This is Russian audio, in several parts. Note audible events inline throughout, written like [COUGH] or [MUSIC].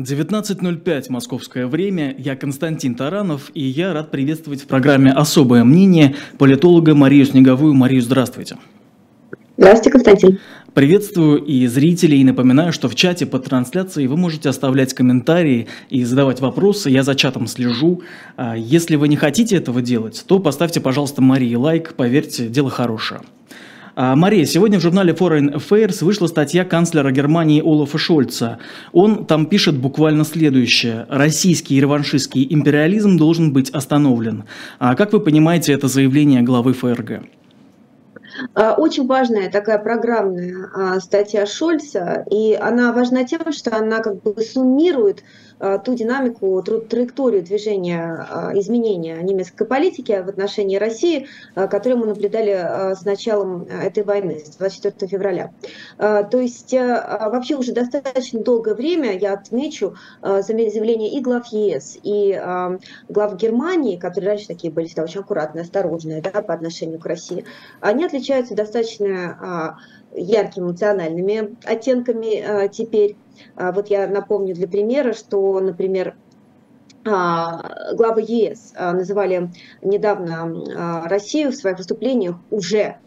19.05 московское время. Я Константин Таранов, и я рад приветствовать в программе «Особое мнение» политолога Марию Снеговую. Марию, здравствуйте. Здравствуйте, Константин. Приветствую и зрителей, и напоминаю, что в чате под трансляцией вы можете оставлять комментарии и задавать вопросы, я за чатом слежу. А если вы не хотите этого делать, то поставьте, пожалуйста, Марии лайк, поверьте, дело хорошее. А, Мария, сегодня в журнале Foreign Affairs вышла статья канцлера Германии Олафа Шольца. Он там пишет буквально следующее. Российский реваншистский империализм должен быть остановлен. А как вы понимаете это заявление главы ФРГ? А, очень важная такая программная а, статья Шольца, и она важна тем, что она как бы суммирует ту динамику, ту траекторию движения изменения немецкой политики в отношении России, которую мы наблюдали с началом этой войны, с 24 февраля. То есть вообще уже достаточно долгое время, я отмечу, заявления и глав ЕС, и глав Германии, которые раньше такие были всегда очень аккуратные, осторожные да, по отношению к России, они отличаются достаточно яркими эмоциональными оттенками а, теперь. А, вот я напомню для примера, что, например, главы ЕС называли недавно Россию в своих выступлениях уже а,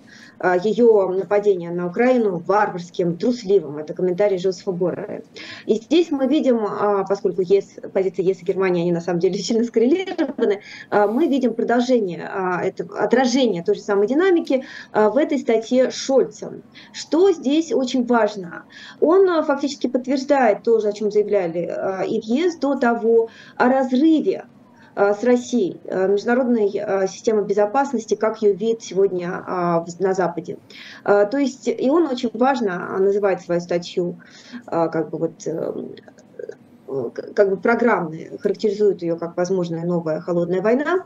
ее нападение на Украину варварским, трусливым. Это комментарий Жозефа Борра. И здесь мы видим, а, поскольку есть позиция ЕС и Германии, они на самом деле сильно скоррелированы, а, мы видим продолжение, это, отражение той же самой динамики в этой статье Шольца. Что здесь очень важно? Он фактически подтверждает то же, о чем заявляли и в ЕС до того, о разрыве с Россией, э, международной э, системы безопасности, как ее видит сегодня на Западе. То есть, и он очень важно называет свою статью как бы вот как бы программная, характеризует ее как возможная новая холодная война,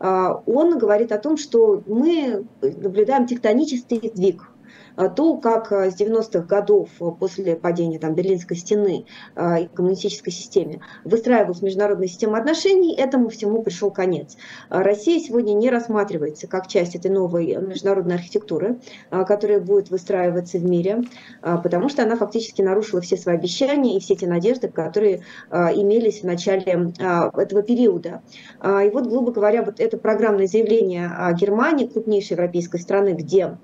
он говорит о том, что мы наблюдаем тектонический сдвиг а, то, как а, с 90-х годов а, после падения там, Берлинской стены и коммунистической системе выстраивалась международная система отношений, этому всему пришел конец. Россия сегодня не рассматривается как часть этой новой международной архитектуры, которая будет выстраиваться в мире, потому что она фактически нарушила все свои обещания и все те надежды, которые имелись в начале этого периода. И вот, грубо говоря, вот это программное заявление Германии, крупнейшей европейской страны, где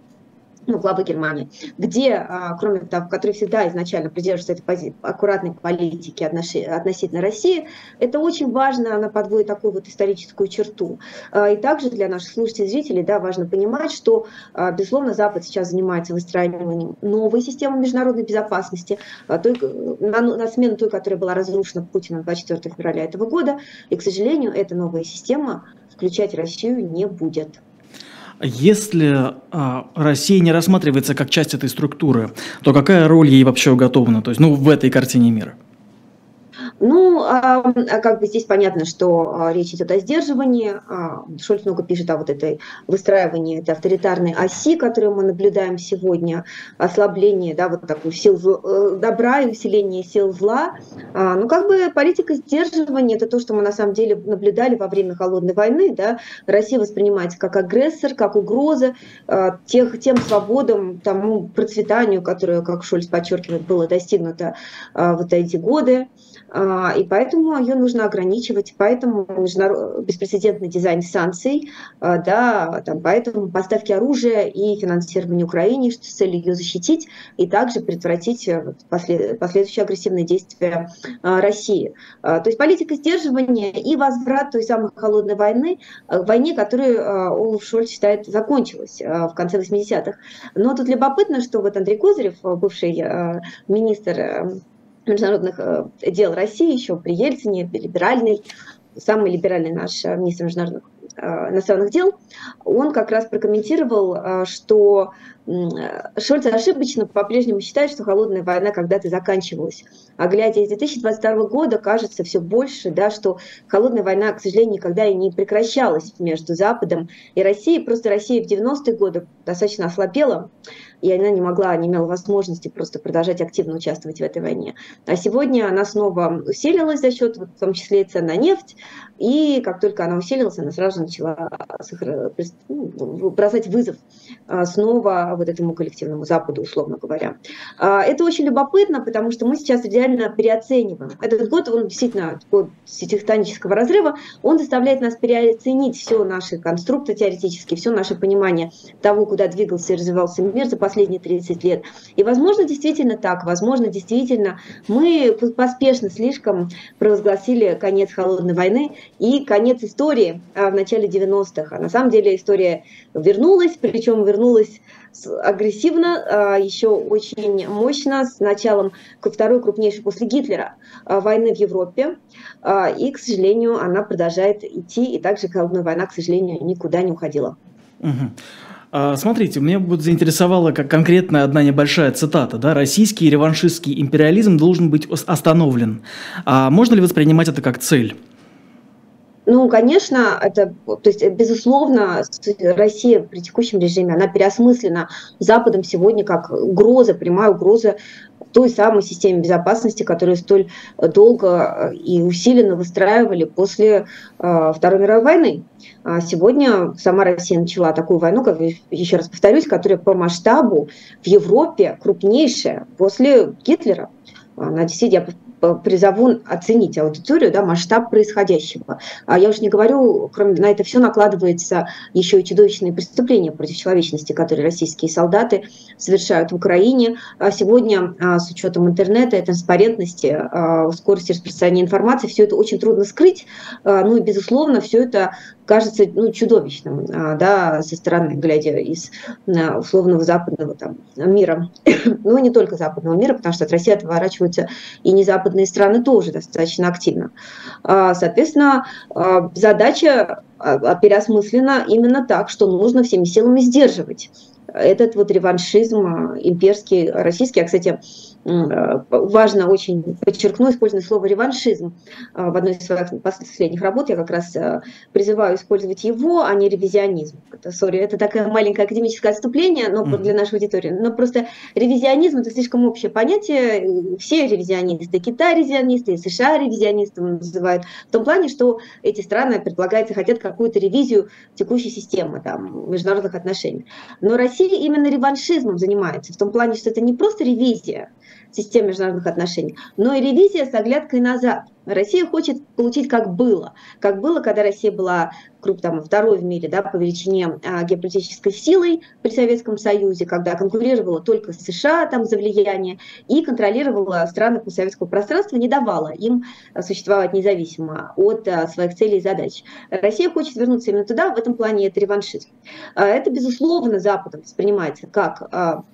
ну, главы Германии, где, а, кроме того, который всегда изначально придерживается этой пози- аккуратной политики относительно России, это очень важно, она подводит такую вот историческую черту. А, и также для наших слушателей, зрителей, да, важно понимать, что, а, безусловно, Запад сейчас занимается выстраиванием новой системы международной безопасности, той, на, на смену той, которая была разрушена Путиным 24 февраля этого года, и, к сожалению, эта новая система включать Россию не будет. Если а, Россия не рассматривается как часть этой структуры, то какая роль ей вообще уготована, то есть, ну, в этой картине мира? Ну, а, как бы здесь понятно, что а, речь идет о сдерживании. А, Шольц много пишет о вот этой выстраивании этой авторитарной оси, которую мы наблюдаем сегодня, ослабление, да, вот такую сил э, добра и усиление сил зла. Ну, как бы политика сдерживания – это то, что мы на самом деле наблюдали во время холодной войны, да. Россия воспринимается как агрессор, как угроза тех, тем свободам, тому процветанию, которое, как Шольц подчеркивает, было достигнуто вот эти годы. А, и поэтому ее нужно ограничивать, поэтому беспрецедентный дизайн санкций, а, да, там, поэтому поставки оружия и финансирование Украине с целью ее защитить и также предотвратить э, последующие агрессивные действия а, России. То есть политика сдерживания и возврат той самой холодной войны, э, войне, которую Олаф Шольц считает закончилась в конце 80-х. Но тут любопытно, что вот Андрей Козырев, бывший э, министр международных э, дел России еще при Ельцине, либеральный, самый либеральный наш э, министр международных э, иностранных дел, он как раз прокомментировал, что Шольц ошибочно по-прежнему считает, что холодная война когда-то заканчивалась. А глядя из 2022 года, кажется все больше, да, что холодная война, к сожалению, никогда и не прекращалась между Западом и Россией. Просто Россия в 90-е годы достаточно ослабела, и она не могла, не имела возможности просто продолжать активно участвовать в этой войне. А сегодня она снова усилилась за счет, в том числе и цен на нефть, и как только она усилилась, она сразу начала ну, бросать вызов а, снова вот этому коллективному Западу, условно говоря. А, это очень любопытно, потому что мы сейчас реально переоцениваем. Этот год, он действительно год тектонического разрыва, он заставляет нас переоценить все наши конструкты теоретические, все наше понимание того, куда двигался и развивался мир за последние 30 лет. И, возможно, действительно так, возможно, действительно мы поспешно слишком провозгласили конец холодной войны, и конец истории а, в начале 90-х. А на самом деле история вернулась, причем вернулась агрессивно, а, еще очень мощно, с началом второй крупнейшей после Гитлера а, войны в Европе. И, к сожалению, она продолжает идти, и также холодная война, к сожалению, никуда не уходила. Угу. Смотрите, меня будет заинтересовала как конкретно одна небольшая цитата. Да? Российский реваншистский империализм должен быть остановлен. А можно ли воспринимать это как цель? Ну, конечно, это, то есть, безусловно, Россия при текущем режиме, она переосмыслена Западом сегодня как угроза, прямая угроза той самой системе безопасности, которую столь долго и усиленно выстраивали после э, Второй мировой войны. А сегодня сама Россия начала такую войну, как еще раз повторюсь, которая по масштабу в Европе крупнейшая после Гитлера. Она действительно, призову оценить аудиторию, да, масштаб происходящего. А я уж не говорю, кроме на это все накладывается еще и чудовищные преступления против человечности, которые российские солдаты совершают в Украине. А сегодня а, с учетом интернета, транспарентности, а, скорости распространения информации, все это очень трудно скрыть. Ну и, безусловно, все это кажется ну, чудовищным да, со стороны, глядя из условного западного там, мира. [COUGHS] ну, не только западного мира, потому что от России отворачиваются и не западные страны тоже достаточно активно. А, соответственно, а, задача а, переосмыслена именно так, что нужно всеми силами сдерживать этот вот реваншизм имперский, российский. А, кстати, Э, важно очень подчеркну использование слова реваншизм. Э, в одной из своих последних работ я как раз э, призываю использовать его, а не ревизионизм. Это, sorry, это такое маленькое академическое отступление но mm-hmm. для нашей аудитории. Но просто ревизионизм это слишком общее понятие. Все ревизионисты, Китай ревизионисты, США ревизионисты называют. В том плане, что эти страны, предполагается, хотят какую-то ревизию текущей системы там, международных отношений. Но Россия именно реваншизмом занимается. В том плане, что это не просто ревизия, систем международных отношений, но и ревизия с оглядкой назад. Россия хочет получить как было. Как было, когда Россия была круг, там, второй в мире да, по величине а, геополитической силой при Советском Союзе, когда конкурировала только с США там, за влияние и контролировала страны постсоветского пространства, не давала им существовать независимо от а, своих целей и задач. Россия хочет вернуться именно туда, в этом плане это реваншизм. А, это, безусловно, Западом воспринимается как а,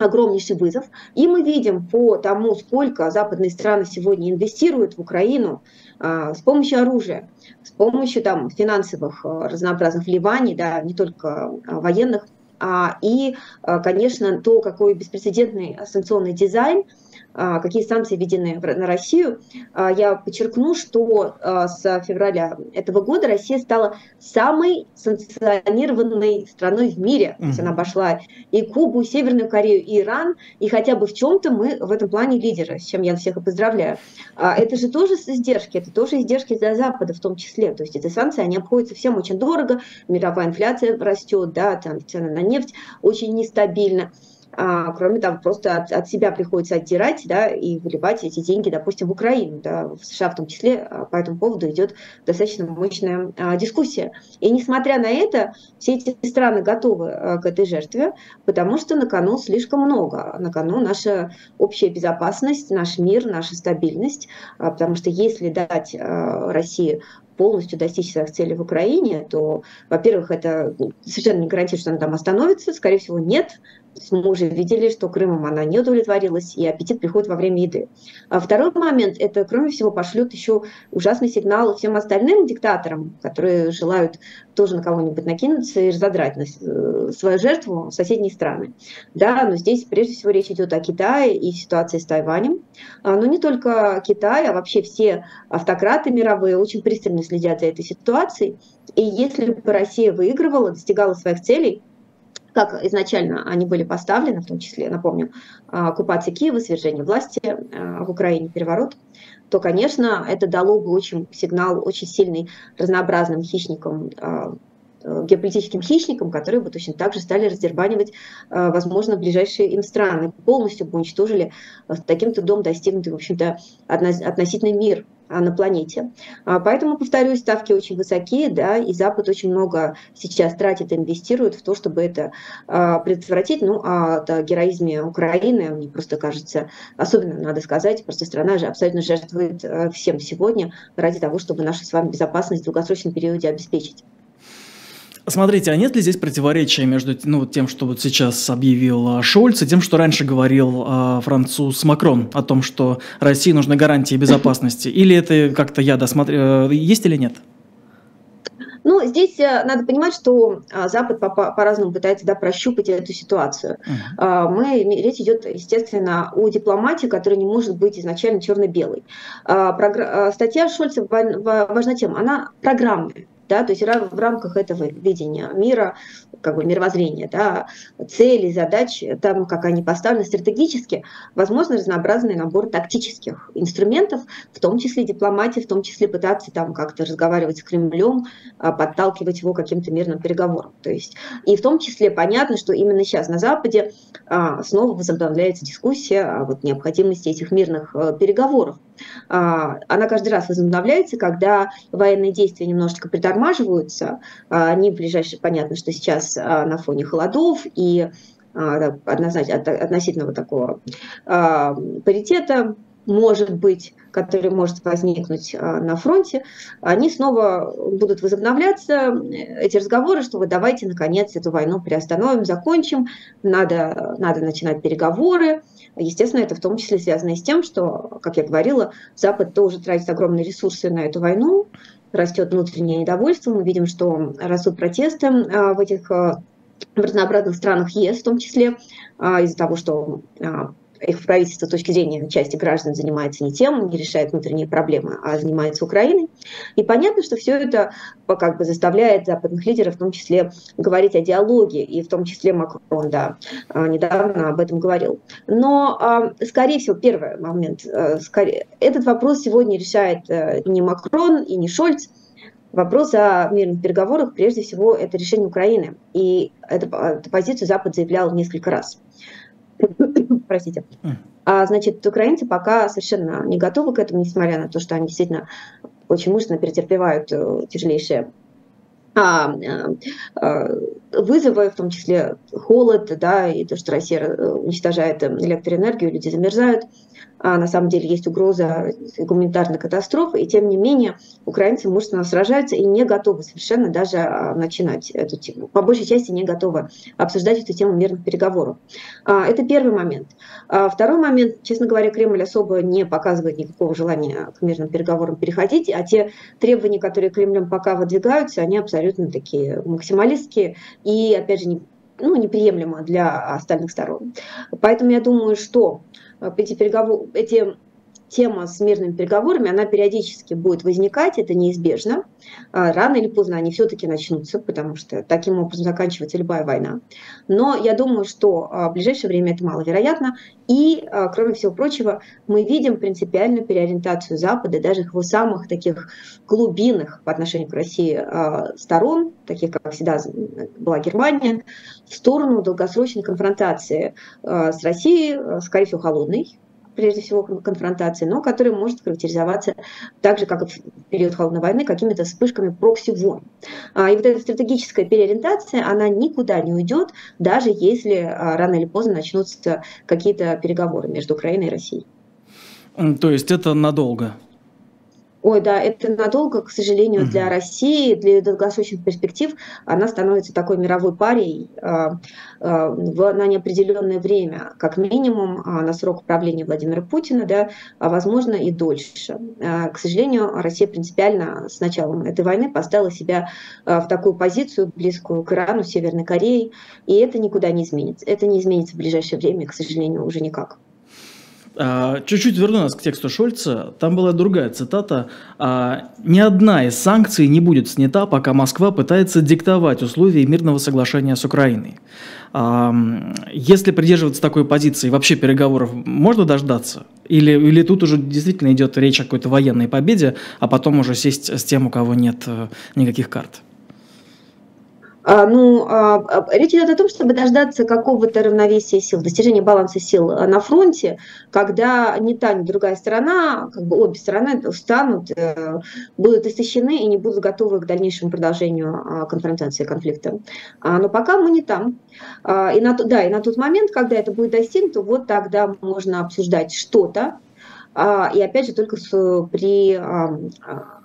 огромнейший вызов. И мы видим по тому, сколько западные страны сегодня инвестируют в Украину а, с помощью оружия, с помощью там, финансовых а, разнообразных вливаний, да, не только а, военных, а, и, конечно, то, какой беспрецедентный санкционный дизайн – а, какие санкции введены на Россию. А, я подчеркну, что а, с февраля этого года Россия стала самой санкционированной страной в мире. То есть она обошла и Кубу, и Северную Корею, и Иран, и хотя бы в чем-то мы в этом плане лидеры, с чем я всех и поздравляю. Это же тоже издержки, это тоже издержки для Запада в том числе. То есть эти санкции, они обходятся всем очень дорого, мировая инфляция растет, да, там цены на нефть очень нестабильно. А, кроме того, просто от, от себя приходится отдирать да, и выливать эти деньги, допустим, в Украину. Да, в США в том числе а, по этому поводу идет достаточно мощная а, дискуссия. И несмотря на это, все эти страны готовы а, к этой жертве, потому что на кону слишком много. На кону наша общая безопасность, наш мир, наша стабильность. А, потому что если дать а, России полностью достичь своих целей в Украине, то, во-первых, это совершенно не гарантирует, что она там остановится, скорее всего, нет, мы уже видели, что Крымом она не удовлетворилась, и аппетит приходит во время еды. А второй момент, это, кроме всего, пошлет еще ужасный сигнал всем остальным диктаторам, которые желают тоже на кого-нибудь накинуться и разодрать э, свою жертву соседние страны. Да, но здесь прежде всего речь идет о Китае и ситуации с Тайванем. А, но не только Китай, а вообще все автократы мировые очень пристально следят за этой ситуацией. И если бы Россия выигрывала, достигала своих целей, как изначально они были поставлены, в том числе, напомню, оккупация Киева, свержение власти в Украине, переворот, то, конечно, это дало бы очень сигнал очень сильный разнообразным хищникам Э, геополитическим хищникам, которые бы точно так же стали раздербанивать, возможно, ближайшие им страны, полностью бы уничтожили таким трудом достигнутый, в общем-то, относительный мир на планете. А, поэтому, повторюсь, ставки очень высокие, да, и Запад очень много сейчас тратит инвестирует в то, чтобы это предотвратить. Ну, а о героизме Украины, мне просто кажется, особенно надо сказать, просто страна же абсолютно жертвует всем сегодня ради того, чтобы нашу с вами безопасность в долгосрочном периоде обеспечить. Смотрите, а нет ли здесь противоречия между ну, тем, что вот сейчас объявил а, Шольц, и тем, что раньше говорил э, француз Макрон о том, что России нужны гарантии безопасности? Или это как-то я досмотрел, э, есть или нет? Ну, здесь э, надо понимать, что а, Запад по-разному пытается да, прощупать эту ситуацию. Uh-huh. Мы, речь идет, естественно, о дипломатии, которая не может быть изначально черно-белой. Статья Шольца важна тем, она программная да, то есть в рамках этого видения мира, как бы мировоззрения, да, цели, задачи, там, как они поставлены стратегически, возможно, разнообразный набор тактических инструментов, в том числе дипломатии, в том числе пытаться там как-то разговаривать с Кремлем, а, подталкивать его каким-то мирным переговорам. То есть, и в том числе понятно, что именно сейчас на Западе а, снова возобновляется дискуссия о вот необходимости этих мирных э, переговоров. А, она каждый раз возобновляется, когда военные действия немножечко притормаживаются. А, они ближайшие, понятно, что сейчас а, на фоне холодов и однозначно относительного такого паритета может быть, который может возникнуть на фронте, они снова будут возобновляться, эти разговоры, что вот давайте, наконец, эту войну приостановим, закончим, надо, надо начинать переговоры, Естественно, это в том числе связано и с тем, что, как я говорила, Запад тоже тратит огромные ресурсы на эту войну, растет внутреннее недовольство, мы видим, что растут протесты а, в этих а, в разнообразных странах ЕС в том числе, а, из-за того, что их правительство с точки зрения части граждан занимается не тем, не решает внутренние проблемы, а занимается Украиной. И понятно, что все это как бы заставляет западных лидеров в том числе говорить о диалоге, и в том числе Макрон, да, а, недавно об этом говорил. Но, а, скорее всего, первый момент, э, скорее, этот вопрос сегодня решает э, не Макрон и не Шольц, Вопрос о мирных переговорах, прежде всего, это решение Украины. И эту, эту позицию Запад заявлял несколько раз. Простите. А, значит, украинцы пока совершенно не готовы к этому, несмотря на то, что они действительно очень мужественно перетерпевают э, тяжелейшие а, а, вызовы, в том числе холод, да, и то, что Россия э, уничтожает электроэнергию, люди замерзают а на самом деле есть угроза гуманитарной катастрофы, и тем не менее украинцы мужественно сражаются и не готовы совершенно даже а, начинать эту тему, по большей части не готовы обсуждать эту тему мирных переговоров. А, это первый момент. А, второй момент, честно говоря, Кремль особо не показывает никакого желания к мирным переговорам переходить, а те требования, которые Кремлем пока выдвигаются, они абсолютно такие максималистские и, опять же, не, ну, неприемлемо для остальных сторон. Поэтому я думаю, что Э, эти, переговор... эти тема с мирными переговорами, она периодически будет возникать, это неизбежно. А, рано или поздно они все-таки начнутся, потому что таким образом заканчивается любая война. Но я думаю, что а, в ближайшее время это маловероятно. И, а, кроме всего прочего, мы видим принципиальную переориентацию Запада, даже его самых таких глубинных по отношению к России сторон, таких как всегда была Германия, в сторону долгосрочной конфронтации с Россией, скорее всего, холодной, прежде всего конфронтации, но который может характеризоваться так же, как и в период холодной войны, какими-то вспышками прокси-войн. А, и вот эта стратегическая переориентация, она никуда не уйдет, даже если а, рано или поздно начнутся какие-то переговоры между Украиной и Россией. То есть это надолго? Ой, да, это надолго, к сожалению, для России, для долгосрочных перспектив, она становится такой мировой парей э, э, в, на неопределенное время, как минимум э, на срок правления Владимира Путина, да, а возможно и дольше. К сожалению, Россия принципиально с началом этой войны поставила себя в такую позицию, близкую к Ирану, Северной Корее, и это никуда не изменится. Это не изменится в ближайшее время, к сожалению, уже никак. А, чуть-чуть верну нас к тексту Шольца. Там была другая цитата. А, «Ни одна из санкций не будет снята, пока Москва пытается диктовать условия мирного соглашения с Украиной». А, если придерживаться такой позиции, вообще переговоров можно дождаться? Или, или тут уже действительно идет речь о какой-то военной победе, а потом уже сесть с тем, у кого нет э, никаких карт? А, ну, а, а, речь идет о том, чтобы дождаться какого-то равновесия сил, достижения баланса сил на фронте, когда ни та, ни другая сторона, как бы обе стороны устанут, э, будут истощены и не будут готовы к дальнейшему продолжению конфронтации, конфликта. Но пока мы не там. И на, да, и на тот момент, когда это будет достигнуто, вот тогда можно обсуждать что-то, и опять же только при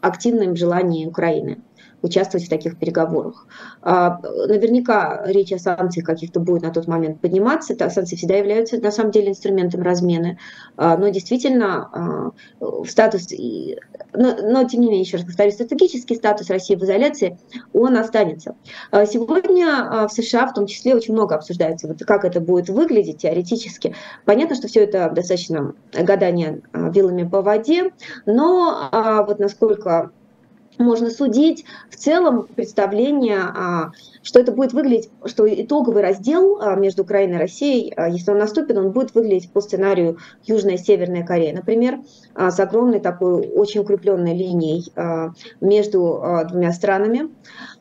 активном желании Украины участвовать в таких переговорах. А, наверняка речь о санкциях каких-то будет на тот момент подниматься. Санкции всегда являются на самом деле инструментом размены. А, но действительно а, статус, но, но тем не менее, еще раз повторю, стратегический статус России в изоляции, он останется. Сегодня в США в том числе очень много обсуждается, вот как это будет выглядеть теоретически. Понятно, что все это достаточно гадание вилами по воде, но вот насколько можно судить. В целом представление, а, что это будет выглядеть, что итоговый раздел а, между Украиной и Россией, а, если он наступит, он будет выглядеть по сценарию Южная и Северная Корея, например, с огромной такой очень укрепленной линией между двумя странами,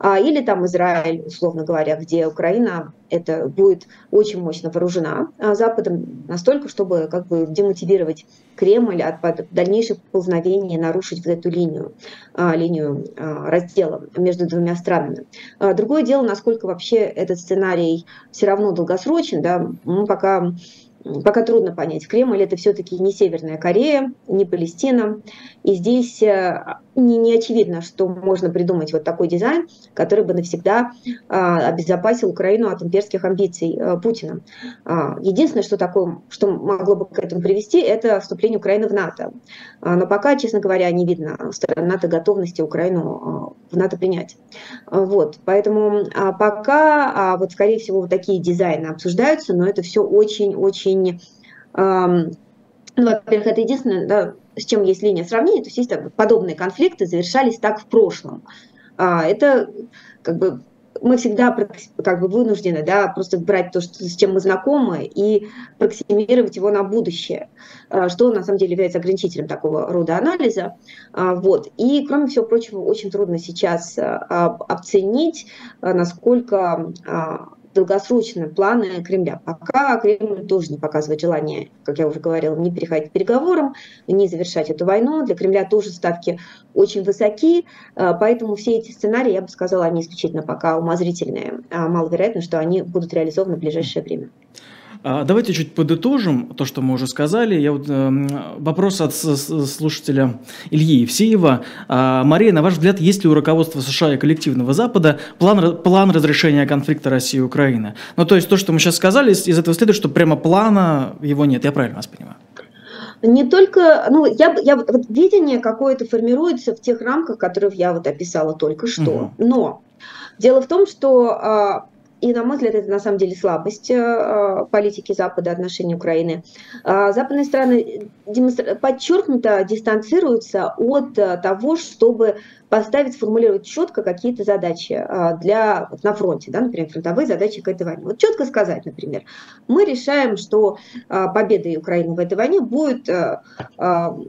или там Израиль, условно говоря, где Украина это будет очень мощно вооружена Западом настолько, чтобы как бы демотивировать Кремль от дальнейших ползновений нарушить вот эту линию, линию раздела между двумя странами. Другое дело, насколько вообще этот сценарий все равно долгосрочен, да, мы пока пока трудно понять, Кремль это все-таки не Северная Корея, не Палестина. И здесь э, не, не очевидно, что можно придумать вот такой дизайн, который бы навсегда а, обезопасил Украину от имперских амбиций а, Путина. А, единственное, что такое, что могло бы к этому привести, это вступление Украины в НАТО. А, но пока, честно говоря, не видно стороны НАТО готовности Украину а, в НАТО принять. Вот, поэтому пока, вот скорее всего, вот такие дизайны обсуждаются, но это все очень-очень ну, во-первых, это единственное, да, с чем есть линия сравнения, то есть есть подобные конфликты завершались так в прошлом. А, это как бы мы всегда как бы вынуждены да, просто брать то, что, с чем мы знакомы, и проксимировать его на будущее, а, что на самом деле является ограничителем такого рода анализа. А, вот. И, кроме всего прочего, очень трудно сейчас оценить, насколько долгосрочные планы Кремля. Пока Кремль тоже не показывает желание, как я уже говорила, не переходить к переговорам, не завершать эту войну. Для Кремля тоже ставки очень высоки, а, поэтому все эти сценарии, я бы сказала, они исключительно пока умозрительные. А маловероятно, что они будут реализованы в ближайшее время. А, давайте чуть подытожим то, что мы уже сказали. Я вот, э, вопрос от слушателя Ильи Евсеева. А, Мария, на ваш взгляд, есть ли у руководства США и коллективного Запада план, план разрешения конфликта России и Украины? Ну, то есть то, что мы сейчас сказали, из, из этого следует, что прямо плана его нет. Я правильно вас понимаю? не только, ну, я, я вот видение какое-то формируется в тех рамках, которых я вот описала только что. Угу. Но дело в том, что а, и, на мой взгляд, это на самом деле слабость э, политики Запада отношении Украины. А западные страны демонстр... подчеркнуто дистанцируются от э, того, чтобы поставить, сформулировать четко какие-то задачи э, для, на фронте, да, например, фронтовые задачи к этой войне. Вот четко сказать, например, мы решаем, что победа Украины в этой войне будет там,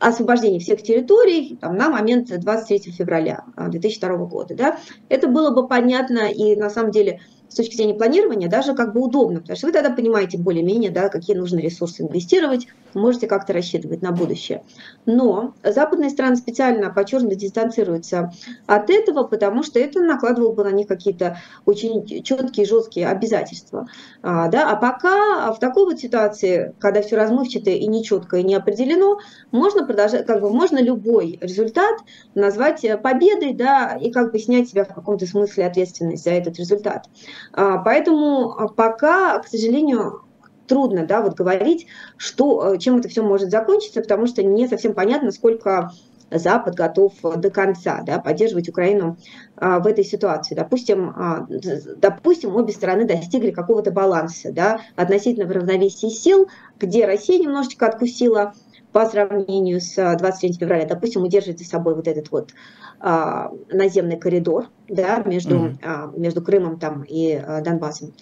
освобождения всех территорий там, на момент 23 февраля 2002 года. Да? Это было бы понятно и на самом деле с точки зрения планирования даже как бы удобно, потому что вы тогда понимаете более-менее, да, какие нужно ресурсы инвестировать, можете как-то рассчитывать на будущее. Но западные страны специально подчеркнуто дистанцируются от этого, потому что это накладывало бы на них какие-то очень четкие, жесткие обязательства. А, да? а пока в такой вот ситуации, когда все размывчато и нечетко и не определено, можно продолжать, как бы можно любой результат назвать победой, да, и как бы снять себя в каком-то смысле ответственность за этот результат. А, поэтому а, пока, к сожалению, трудно да, вот говорить, что, э, чем это все может закончиться, потому что не совсем понятно, сколько Запад готов до конца да, поддерживать Украину в этой ситуации. Допустим, допустим, обе стороны достигли какого-то баланса да, относительно равновесия сил, где Россия немножечко откусила по сравнению с 23 февраля, допустим, удерживает за собой вот этот вот а, наземный коридор да, между, mm-hmm. а, между Крымом там, и а, Донбассом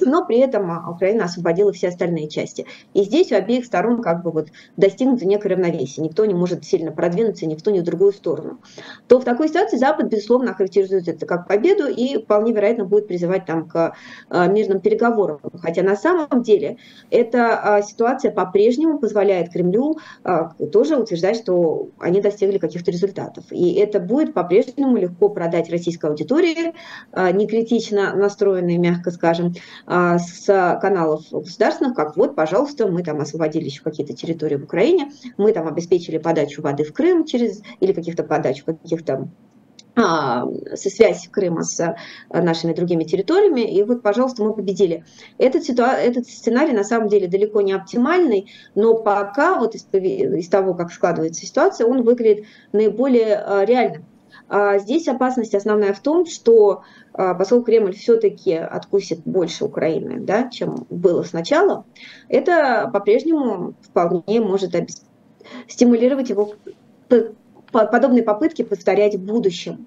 но при этом а, Украина освободила все остальные части. И здесь у обеих сторон как бы вот достигнуто некое равновесие. Никто не может сильно продвинуться ни в ту, ни в другую сторону. То в такой ситуации Запад, безусловно, охарактеризует это как победу и вполне вероятно будет призывать там к а, мирным переговорам. Хотя на самом деле эта а, ситуация по-прежнему позволяет Кремлю тоже утверждать, что они достигли каких-то результатов. И это будет по-прежнему легко продать российской аудитории, не критично настроенной, мягко скажем, с каналов государственных, как вот, пожалуйста, мы там освободили еще какие-то территории в Украине, мы там обеспечили подачу воды в Крым через, или каких-то подачу каких-то а, со связь Крыма с а, нашими другими территориями, и вот, пожалуйста, мы победили. Этот, ситуа... этот сценарий на самом деле далеко не оптимальный, но пока вот из, из того, как складывается ситуация, он выглядит наиболее реальным. Здесь опасность основная в том, что а, поскольку Кремль все-таки откусит больше Украины, да, чем было сначала, это по-прежнему вполне может стимулировать его подобные попытки повторять в будущем.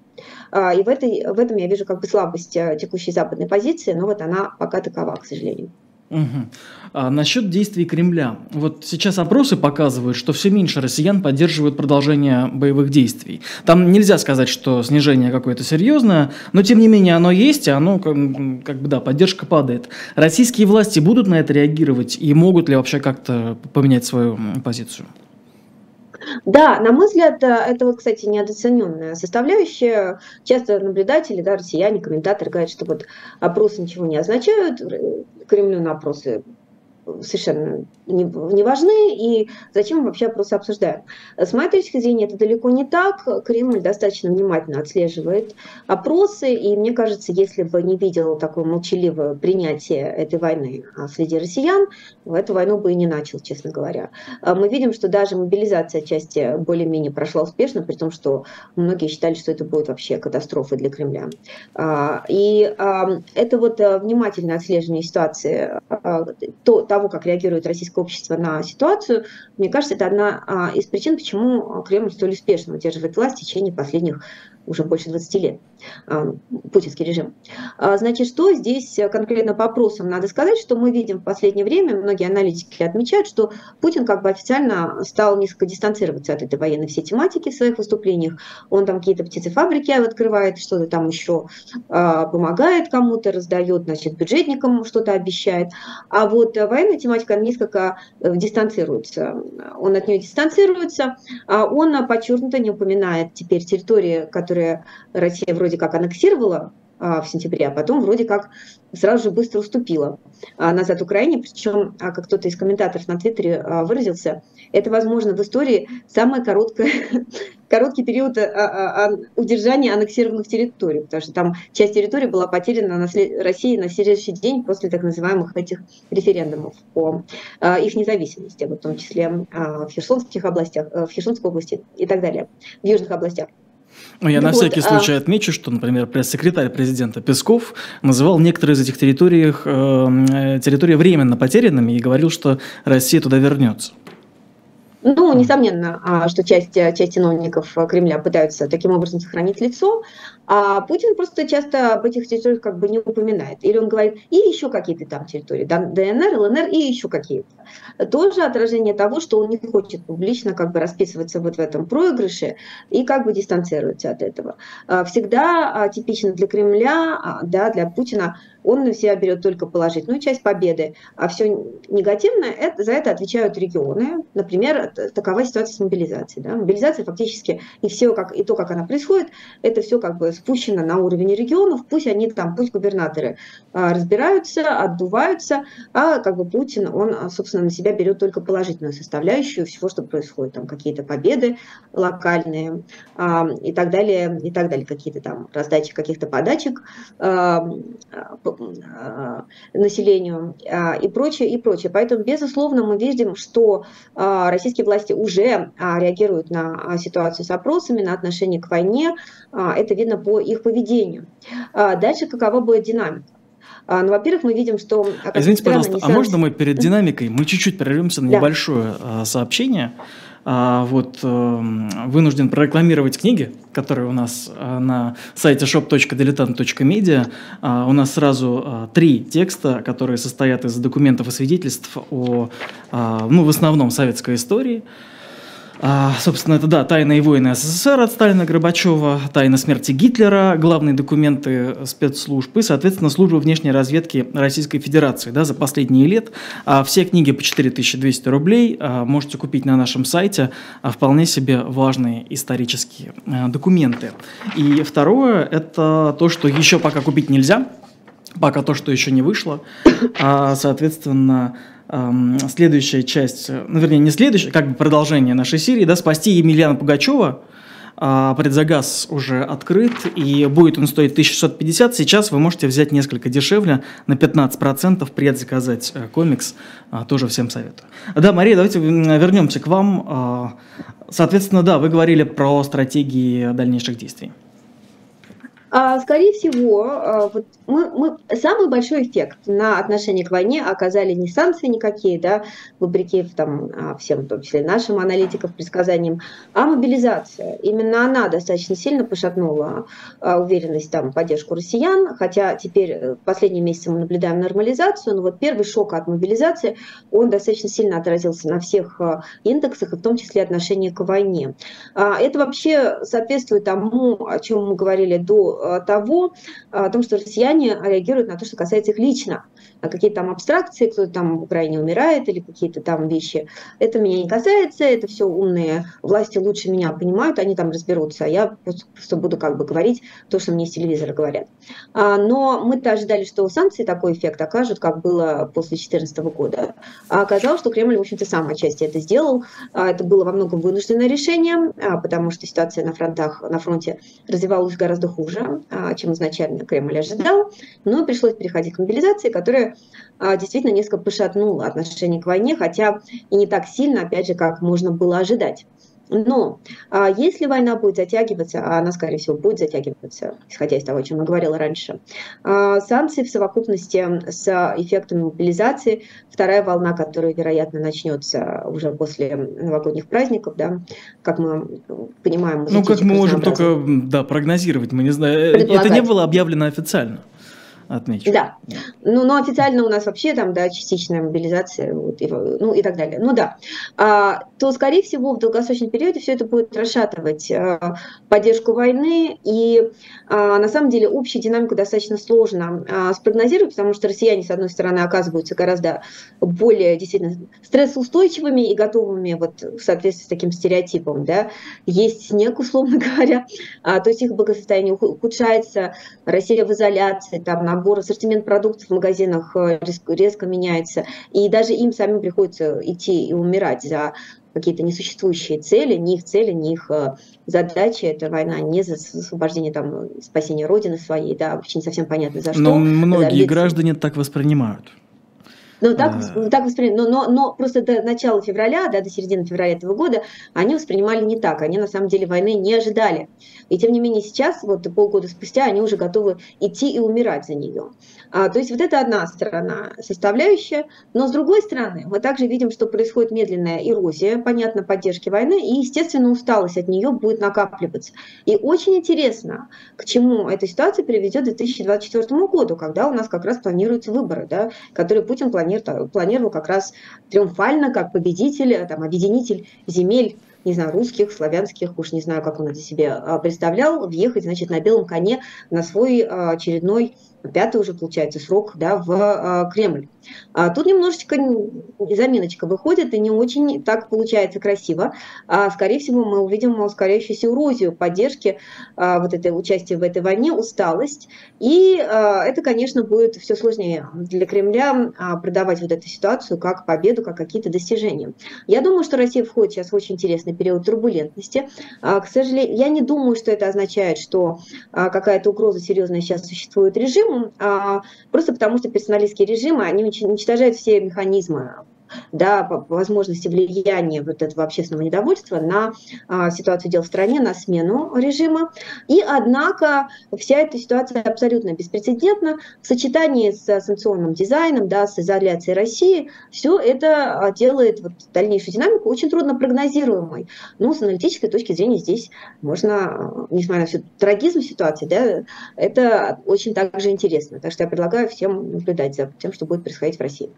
А, и в, этой, в этом я вижу как бы слабость а, текущей западной позиции, но вот она пока такова, к сожалению. Угу. А насчет действий Кремля. Вот сейчас опросы показывают, что все меньше россиян поддерживают продолжение боевых действий. Там нельзя сказать, что снижение какое-то серьезное, но тем не менее оно есть, и оно как, как бы, да, поддержка падает. Российские власти будут на это реагировать и могут ли вообще как-то поменять свою позицию? Да, на мой взгляд, это вот, кстати, недооцененная составляющая. Часто наблюдатели, да, россияне, комментаторы говорят, что вот опросы ничего не означают, Кремлю на опросы совершенно не, не важны, и зачем мы вообще опросы обсуждаем. С моей точки зрения, это далеко не так. Кремль достаточно внимательно отслеживает опросы, и мне кажется, если бы не видел такое молчаливое принятие этой войны среди россиян, эту войну бы и не начал, честно говоря. А мы видим, что даже мобилизация части более-менее прошла успешно, при том, что многие считали, что это будет вообще катастрофой для Кремля. А, и это вот э, внимательное отслеживание ситуации, а, то, как реагирует российское общество на ситуацию, мне кажется, это одна а, из причин, почему Кремль столь успешно удерживает власть в течение последних уже больше 20 лет, путинский режим. А, значит, что здесь конкретно по опросам надо сказать, что мы видим в последнее время, многие аналитики отмечают, что Путин как бы официально стал несколько дистанцироваться от этой военной всей тематики в своих выступлениях. Он там какие-то птицефабрики открывает, что-то там еще а, помогает кому-то, раздает, значит, бюджетникам что-то обещает. А вот военная тематика несколько э, дистанцируется. Он от нее дистанцируется, он подчеркнуто не упоминает теперь территории, которые Россия вроде как аннексировала а, в сентябре, а потом вроде как сразу же быстро уступила а, назад Украине. Причем, а, как кто-то из комментаторов на Твиттере выразился, это, возможно, в истории самый короткий, [LAUGHS] короткий период удержания аннексированных территорий, потому что там часть территории была потеряна на след... России на следующий день после так называемых этих референдумов по их независимости, в том числе в Херсонских областях, в Херсонской области и так далее, в южных областях. Ну, я ну, на вот, всякий а... случай отмечу, что, например, пресс-секретарь президента Песков называл некоторые из этих территорий, э, э, территории временно потерянными и говорил, что Россия туда вернется. Ну, несомненно, а, что часть, часть чиновников Кремля пытаются таким образом сохранить лицо, а Путин просто часто об этих территориях как бы не упоминает. Или он говорит, и еще какие-то там территории, ДНР, ЛНР и еще какие-то. Тоже отражение того, что он не хочет публично как бы расписываться вот в этом проигрыше и как бы дистанцируется от этого. А, всегда а, типично для Кремля, да, для Путина он на себя берет только положительную часть победы, а все негативное, это, за это отвечают регионы. Например, такова ситуация с мобилизацией. Да? Мобилизация фактически и все, как, и то, как она происходит, это все как бы спущено на уровень регионов, пусть они там, пусть губернаторы а, разбираются, отдуваются, а как бы Путин, он, а, собственно, на себя берет только положительную составляющую всего, что происходит, там какие-то победы локальные а, и так далее, и так далее, какие-то там раздачи каких-то подачек населению и прочее, и прочее. Поэтому, безусловно, мы видим, что российские власти уже реагируют на ситуацию с опросами, на отношение к войне, это видно по их поведению. Дальше какова будет динамика? А, ну, во-первых, мы видим, что... Извините, пожалуйста, а можно мы перед динамикой, мы чуть-чуть прервемся на да. небольшое а, сообщение. А, вот э, вынужден прорекламировать книги, которые у нас а, на сайте shop.diletant.media. А, у нас сразу а, три текста, которые состоят из документов и свидетельств о, а, ну, в основном, советской истории. А, собственно, это, да, «Тайные войны СССР» от Сталина Горбачева, «Тайна смерти Гитлера», главные документы спецслужб и, соответственно, служба внешней разведки Российской Федерации да, за последние лет. А все книги по 4200 рублей а, можете купить на нашем сайте. А, вполне себе важные исторические а, документы. И второе – это то, что еще пока купить нельзя, пока то, что еще не вышло. А, соответственно, следующая часть, ну, вернее, не следующая, как бы продолжение нашей серии, да, «Спасти Емельяна Пугачева», а, предзагаз уже открыт, и будет он стоить 1650. Сейчас вы можете взять несколько дешевле, на 15% предзаказать э, комикс. А, тоже всем советую. Да, Мария, давайте вернемся к вам. А, соответственно, да, вы говорили про стратегии дальнейших действий. А, скорее всего, а, вот мы, мы, самый большой эффект на отношение к войне оказали не санкции никакие, да, вопреки там, а, всем, в том числе нашим аналитикам, предсказаниям, а мобилизация. Именно она достаточно сильно пошатнула уверенность, там, поддержку россиян, хотя теперь э, последние месяцы мы наблюдаем нормализацию, но вот первый шок от мобилизации, он достаточно сильно отразился на всех индексах, и в том числе отношение к войне. Это вообще соответствует тому, о чем мы говорили до того, э, о том, что россияне реагируют на то, что касается их лично, какие-то там абстракции, кто-то там в Украине умирает или какие-то там вещи. Это меня не касается, это все умные власти лучше меня понимают, они там разберутся, а я просто буду как бы говорить то, что мне с телевизора говорят. А, но мы-то ожидали, что санкции такой эффект окажут, как было после 2014 года. А оказалось, что Кремль, в общем-то, сам отчасти это сделал. А, это было во многом вынужденное решение, потому что ситуация на фронтах, на фронте развивалась гораздо хуже. А, чем изначально Кремль ожидал, но пришлось переходить к мобилизации, которая а, действительно несколько пошатнула отношение к войне, хотя и не так сильно, опять же, как можно было ожидать. Но а если война будет затягиваться, а она, скорее всего, будет затягиваться, исходя из того, о чем я говорила раньше, а санкции в совокупности с эффектом мобилизации, вторая волна, которая, вероятно, начнется уже после новогодних праздников, да, как мы понимаем. Ну, как мы можем только да, прогнозировать, мы не знаем, это не было объявлено официально отмечу. Да. Ну, но официально у нас вообще там, да, частичная мобилизация, вот, и, ну и так далее. Ну да. А, то, скорее всего, в долгосрочном периоде все это будет расшатывать а, поддержку войны, и а, на самом деле общую динамику достаточно сложно а, спрогнозировать, потому что россияне, с одной стороны, оказываются гораздо более действительно стрессоустойчивыми и готовыми вот в соответствии с таким стереотипом, да, есть снег, условно [LAUGHS] говоря, а, то есть их благосостояние ухудшается, Россия в изоляции, там, на набор, ассортимент продуктов в магазинах э, резко, резко меняется, и даже им самим приходится идти и умирать за какие-то несуществующие цели, не их цели, не их э, задачи. Это война не за освобождение, там, спасение Родины своей, да, вообще не совсем понятно за что. Но многие граждане так воспринимают. Ну, так, а... так воспринимали. Но, но, но просто до начала февраля, да, до середины февраля этого года, они воспринимали не так. Они на самом деле войны не ожидали. И тем не менее сейчас, вот полгода спустя, они уже готовы идти и умирать за нее. А, то есть вот это одна сторона составляющая. Но с другой стороны, мы также видим, что происходит медленная эрозия, понятно, поддержки войны, и, естественно, усталость от нее будет накапливаться. И очень интересно, к чему эта ситуация приведет к 2024 году, когда у нас как раз планируются выборы, да, которые Путин планирует планировал, планировал как раз триумфально, как победитель, э, там, объединитель земель не знаю, русских, славянских, уж не знаю, как он это себе а, представлял, въехать, значит, на белом коне на свой а, очередной пятый уже, получается, срок да, в э, Кремль. А тут немножечко заминочка выходит, и не очень так получается красиво. А, скорее всего, мы увидим ускоряющуюся эрозию поддержки а, вот этой участия в этой войне, усталость. И а, это, конечно, будет все сложнее для Кремля а, продавать вот эту ситуацию как победу, как какие-то достижения. Я думаю, что Россия входит сейчас в очень интересный период турбулентности. А, к сожалению, я не думаю, что это означает, что а, какая-то угроза серьезная сейчас существует режиму, а, просто потому что персоналистские режимы, они уничтожают все механизмы да, возможности влияния вот этого общественного недовольства на а, ситуацию дел в стране, на смену режима. И, однако, вся эта ситуация абсолютно беспрецедентна. В сочетании с санкционным дизайном, да, с изоляцией России, все это а, делает вот дальнейшую динамику очень трудно прогнозируемой. Но с аналитической точки зрения здесь можно, а, несмотря на всю трагизм ситуации, да, это очень также интересно. Так что я предлагаю всем наблюдать за тем, что будет происходить в России.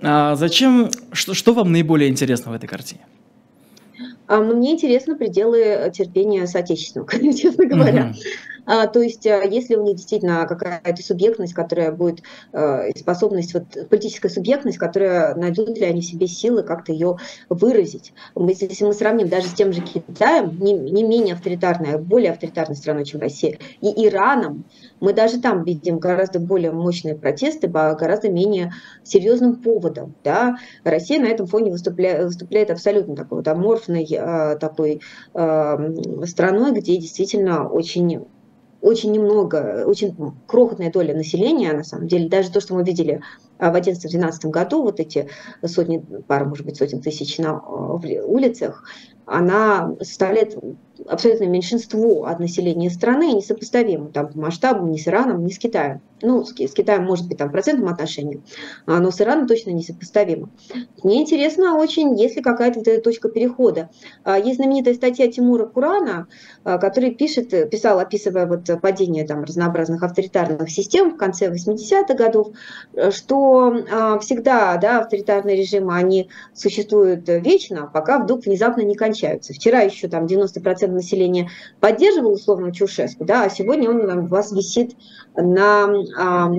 А зачем что, что вам наиболее интересно в этой картине? А, мне интересны пределы терпения соотечественников, [LAUGHS] честно говоря. Uh-huh. А, то есть, а, если у них действительно какая-то субъектность, которая будет, а, способность, вот, политическая субъектность, которая найдут ли они себе силы как-то ее выразить. Если мы сравним даже с тем же Китаем, не, не менее авторитарной, а более авторитарной страной, чем Россия, и Ираном, мы даже там видим гораздо более мощные протесты по гораздо менее серьезным поводам. Да? Россия на этом фоне выступляет, выступляет абсолютно такой вот аморфной такой страной, где действительно очень очень немного, очень крохотная доля населения, на самом деле, даже то, что мы видели а, в 2011-2012 году, вот эти сотни, пара, может быть, сотен тысяч на улицах, она составляет абсолютное меньшинство от населения страны, несопоставимо там, по масштабам ни с Ираном, ни с Китаем. Ну, с, Китаем может быть там процентном отношении, а, но с Ираном точно несопоставимо. Мне интересно очень, есть ли какая-то вот эта точка перехода. А, есть знаменитая статья Тимура Курана, а, который пишет, писал, описывая вот падение там разнообразных авторитарных систем в конце 80-х годов, что всегда да, авторитарные режимы, они существуют вечно, пока вдруг внезапно не кончаются. Вчера еще там 90% населения поддерживал условно Чушеску, да, а сегодня он у вас висит на а,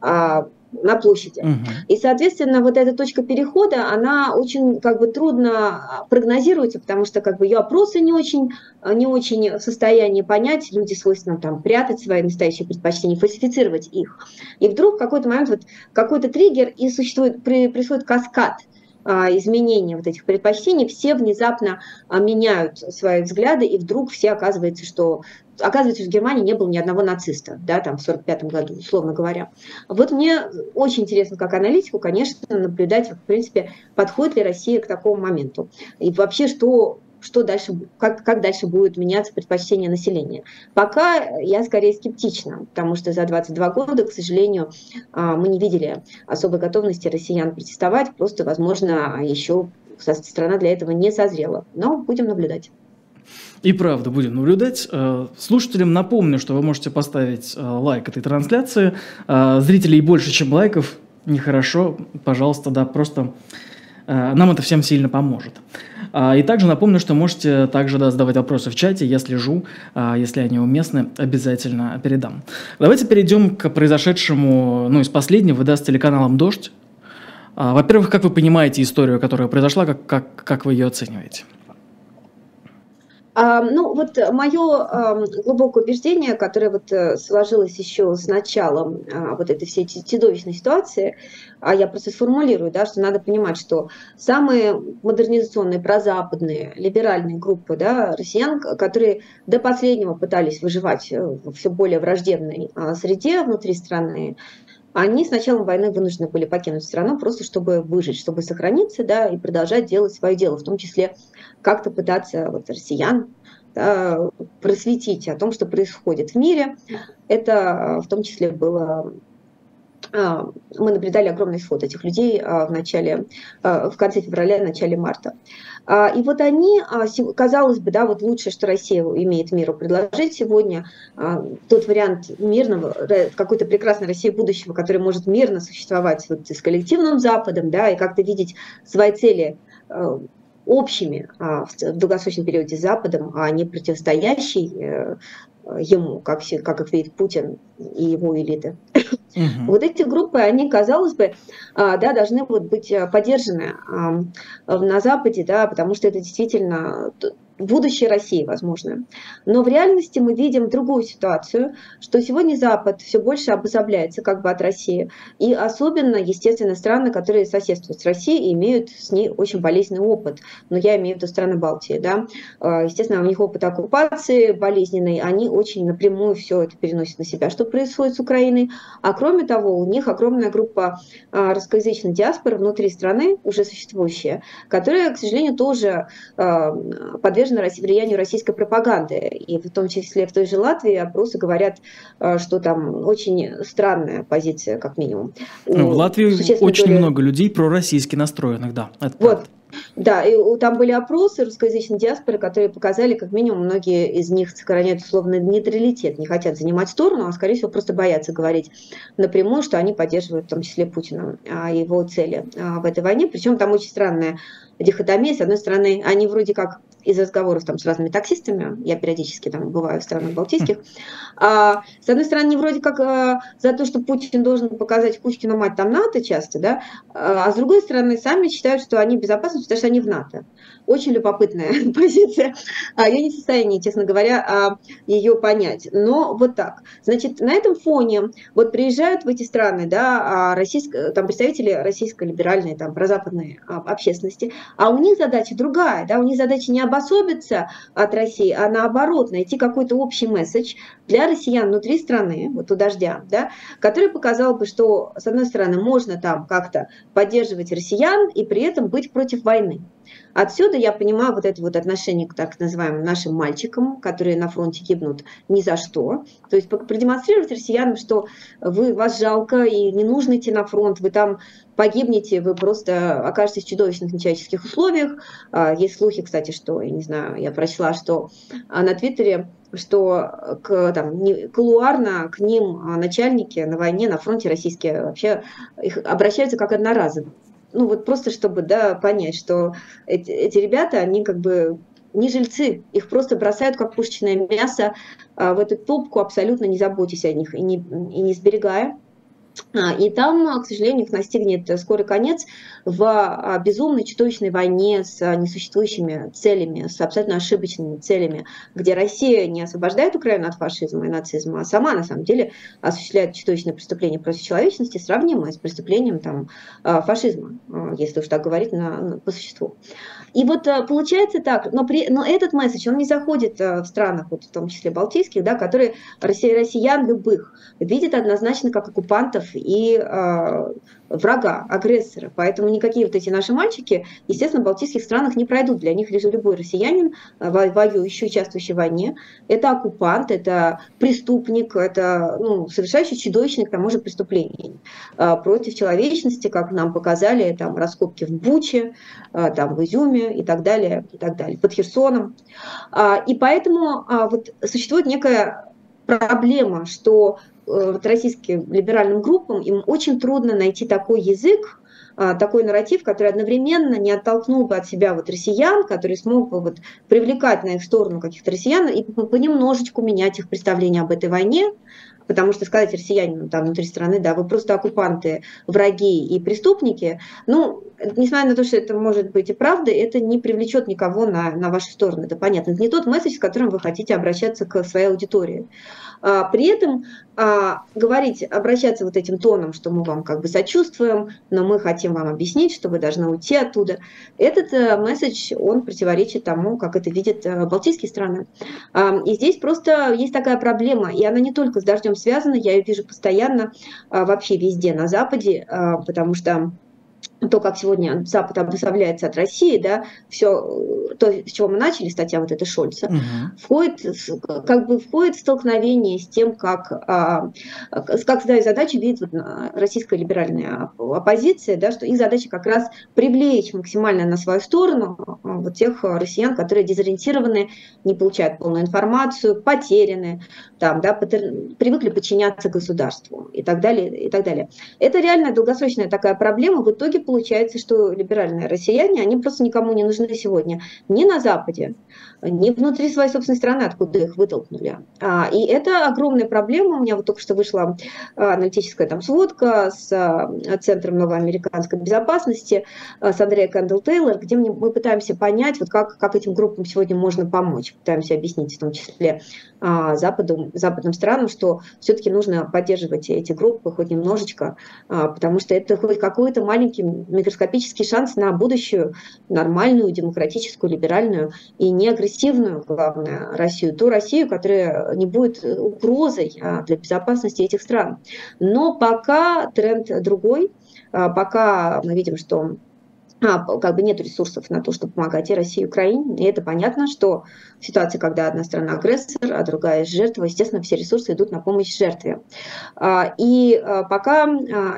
а, на площади. Угу. И, соответственно, вот эта точка перехода, она очень как бы трудно прогнозируется, потому что как бы ее опросы не очень, не очень в состоянии понять, люди свойственно там прятать свои настоящие предпочтения, фальсифицировать их. И вдруг в какой-то момент вот какой-то триггер и существует, происходит каскад а, изменения вот этих предпочтений, все внезапно а, меняют свои взгляды, и вдруг все оказывается, что оказывается, в Германии не было ни одного нациста, да, там в 45 году, условно говоря. Вот мне очень интересно, как аналитику, конечно, наблюдать, в принципе, подходит ли Россия к такому моменту. И вообще, что что дальше, как, как дальше будет меняться предпочтение населения. Пока я скорее скептична, потому что за 22 года, к сожалению, а, мы не видели особой готовности россиян протестовать, просто, возможно, еще страна для этого не созрела. Но будем наблюдать. И правда, будем наблюдать. Э, слушателям напомню, что вы можете поставить э, лайк этой трансляции. Э, зрителей больше, чем лайков. Нехорошо. Пожалуйста, да, просто нам это всем сильно поможет. А, и также напомню, что можете также да, задавать вопросы в чате, я слежу, а, если они уместны, обязательно передам. Давайте перейдем к произошедшему, ну, из последнего, да, с телеканалом «Дождь». А, во-первых, как вы понимаете историю, которая произошла, как, как, как вы ее оцениваете? Ну, вот мое глубокое убеждение, которое вот э, сложилось еще с началом а, вот этой всей чудовищной ситуации, а я просто сформулирую, да, что надо понимать, что самые модернизационные, прозападные, либеральные группы да, россиян, которые до последнего пытались выживать в все более враждебной а, среде внутри страны, они с началом войны вынуждены были покинуть страну просто чтобы выжить, чтобы сохраниться, да, и продолжать делать свое дело, в том числе как-то пытаться вот, россиян да, просветить о том, что происходит в мире. Это в том числе было а, мы наблюдали огромный исход этих людей а, в начале, а, в конце февраля, начале марта. И вот они, казалось бы, да, вот лучшее, что Россия имеет миру предложить сегодня, тот вариант мирного, какой-то прекрасной России будущего, который может мирно существовать вот с коллективным Западом, да, и как-то видеть свои цели общими в долгосрочном периоде с Западом, а не противостоящий э, ему, как, как их видит Путин и его элиты. Угу. Вот эти группы, они, казалось бы, да, должны вот быть поддержаны на Западе, да, потому что это действительно будущее России, возможно. Но в реальности мы видим другую ситуацию, что сегодня Запад все больше обособляется как бы от России. И особенно, естественно, страны, которые соседствуют с Россией и имеют с ней очень болезненный опыт. Но я имею в виду страны Балтии. Да? А, естественно, у них опыт оккупации болезненный, они очень напрямую все это переносят на себя, что происходит с Украиной. А кроме того, у них огромная группа а, русскоязычной диаспоры внутри страны, уже существующая, которая, к сожалению, тоже а, подвержена подвержена влиянию российской пропаганды. И в том числе в той же Латвии опросы говорят, э, что там очень странная позиция, как минимум. Ну, в Латвии очень доли... много людей пророссийски настроенных, да. Это вот. Правда. Да, и там были опросы русскоязычной диаспоры, которые показали, как минимум, многие из них сохраняют условно нейтралитет, не хотят занимать сторону, а, скорее всего, просто боятся говорить напрямую, что они поддерживают в том числе Путина, а, его цели а, в этой войне. Причем там очень странная дихотомия. С одной стороны, они вроде как из разговоров там с разными таксистами, я периодически там бываю в странах балтийских, а, с одной стороны, вроде как а, за то, что Путин должен показать Кузькину мать там НАТО часто, да, а, а с другой стороны, сами считают, что они безопасны, потому что они в НАТО. Очень любопытная [LAUGHS] позиция. А, я не в состоянии, честно говоря, а, ее понять. Но вот так. Значит, на этом фоне вот приезжают в эти страны, да, а, российско, там представители российской либеральной, там, прозападной общественности, а у них задача другая, да, у них задача не обособиться от России, а наоборот, найти какой-то общий месседж для россиян внутри страны, вот у дождя, да, который показал бы, что, с одной стороны, можно там как-то поддерживать россиян и при этом быть против войны. Отсюда я понимаю вот это вот отношение к так называемым нашим мальчикам, которые на фронте гибнут ни за что. То есть продемонстрировать россиянам, что вы, вас жалко и не нужно идти на фронт, вы там погибнете, вы просто окажетесь в чудовищных нечеловеческих условиях. А, есть слухи, кстати, что, я не знаю, я прочла, что а, на Твиттере что к, там, не, колуарно к ним а, начальники на войне, на фронте российские вообще их обращаются как одноразово ну вот просто чтобы, да, понять, что эти, эти ребята, они как бы не жильцы, их просто бросают как пушечное мясо а, в эту топку, абсолютно не заботясь о них и не, и не сберегая. А, и там, к сожалению, их настигнет скорый конец в а, безумной чудовищной войне с несуществующими целями, с абсолютно ошибочными целями, где Россия не освобождает Украину от фашизма и нацизма, а сама, на самом деле, осуществляет чудовищное преступление против человечности, сравнимое с преступлением там, а, фашизма, если уж так говорить на, по существу. И вот получается так, но, при, но этот месседж, он не заходит в странах, вот в том числе балтийских, да, которые россиян любых видят однозначно как оккупантов, оккупантов и э, врага, агрессора. Поэтому никакие вот эти наши мальчики, естественно, в балтийских странах не пройдут. Для них любой россиянин, э, воюющий, участвующий в войне, это оккупант, это преступник, это ну, совершающий чудовищных, к тому же, преступлений э, против человечности, как нам показали там раскопки в Буче, э, там в Изюме и так далее, и так далее, под Херсоном. А, и поэтому а, вот существует некая проблема, что Э, вот российским либеральным группам, им очень трудно найти такой язык, а, такой нарратив, который одновременно не оттолкнул бы от себя вот россиян, который смог бы вот привлекать на их сторону каких-то россиян и понемножечку менять их представление об этой войне, потому что сказать россиянину там внутри страны, да, вы просто оккупанты, враги и преступники, ну, несмотря на то, что это может быть и правда, это не привлечет никого на, на вашу сторону, это понятно. Это не тот месседж, с которым вы хотите обращаться к своей аудитории. А, при этом а, говорить, обращаться вот этим тоном, что мы вам как бы сочувствуем, но мы хотим вам объяснить, что вы должны уйти оттуда, этот а, месседж, он противоречит тому, как это видят а, балтийские страны. А, и здесь просто есть такая проблема, и она не только с дождем связана, я ее вижу постоянно а, вообще везде на Западе, а, потому что то, как сегодня Запад обособляется от России, да, все, то, с чего мы начали, статья вот эта Шольца, угу. входит, как бы входит в столкновение с тем, как, а, как свою задачу видит вот российская либеральная оппозиция, да, что их задача как раз привлечь максимально на свою сторону а, вот тех россиян, которые дезориентированы, не получают полную информацию, потеряны, там, да, привыкли подчиняться государству и так далее, и так далее. Это реально долгосрочная такая проблема. В итоге получается, что либеральные россияне, они просто никому не нужны сегодня. Ни на Западе, ни внутри своей собственной страны, откуда их вытолкнули. А, и это огромная проблема. У меня вот только что вышла а, аналитическая там сводка с а, Центром новоамериканской безопасности, с Андреем Кэндл Тейлор, где мы пытаемся понять, вот как, как этим группам сегодня можно помочь. Пытаемся объяснить в том числе Западу, западным странам, что все-таки нужно поддерживать эти группы хоть немножечко, потому что это хоть какой-то маленький микроскопический шанс на будущую нормальную, демократическую, либеральную и не агрессивную, главное, Россию, ту Россию, которая не будет угрозой а, для безопасности этих стран. Но пока тренд другой, а, пока мы видим, что а, как бы нет ресурсов на то, чтобы помогать и России, и Украине. И это понятно, что ситуации, когда одна страна агрессор, а другая жертва, естественно, все ресурсы идут на помощь жертве. И пока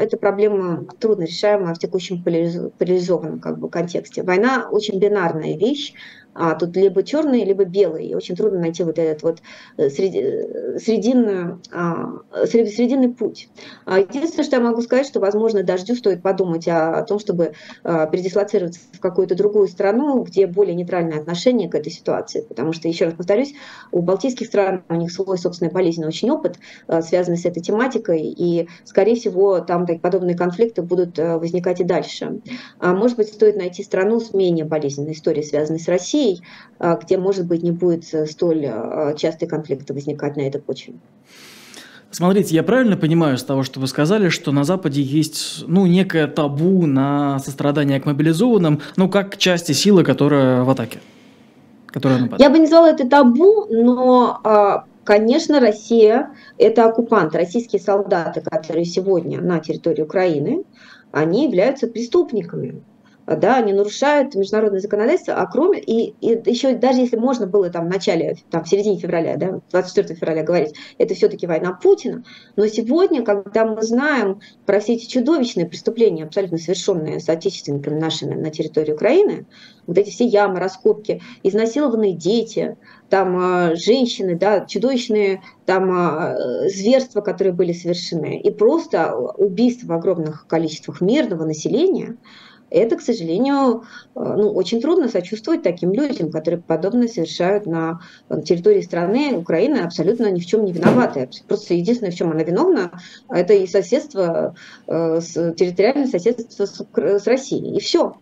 эта проблема трудно решаема в текущем поляризованном как бы, контексте. Война очень бинарная вещь, а тут либо черный, либо белый. И очень трудно найти вот этот вот э, э, срединную, а, срединный путь. А единственное, что я могу сказать, что, возможно, дождю стоит подумать о, о том, чтобы а, передислоцироваться в какую-то другую страну, где более нейтральное отношение к этой ситуации. Потому что, еще раз повторюсь, у балтийских стран у них свой собственный болезненный очень опыт, связанный с этой тематикой, и, скорее всего, там подобные конфликты будут возникать и дальше. Может быть, стоит найти страну с менее болезненной историей, связанной с Россией, а, где, может быть, не будет э, столь а, частые конфликты возникать на этой почве. Смотрите, я правильно понимаю с того, что вы сказали, что на Западе есть, ну, некое табу на сострадание к мобилизованным, ну, как части силы, которая в атаке? Которая нападает. Я бы не назвала это табу, но, а, конечно, Россия – это оккупант. Российские солдаты, которые сегодня на территории Украины, они являются преступниками да, они нарушают международное законодательство, а кроме, и, и еще даже если можно было там в начале, там в середине февраля, да, 24 февраля говорить, это все-таки война Путина, но сегодня, когда мы знаем про все эти чудовищные преступления, абсолютно совершенные соотечественниками нашими на территории Украины, вот эти все ямы, раскопки, изнасилованные дети, там а, женщины, да, чудовищные там а, зверства, которые были совершены, и просто убийства в огромных количествах мирного населения, это, к сожалению, э, ну, очень трудно сочувствовать таким людям, которые подобное совершают на территории страны. Украина абсолютно ни в чем не виновата. Просто единственное, в чем она виновна, это и соседство, э, территориальное соседство с Россией. И все.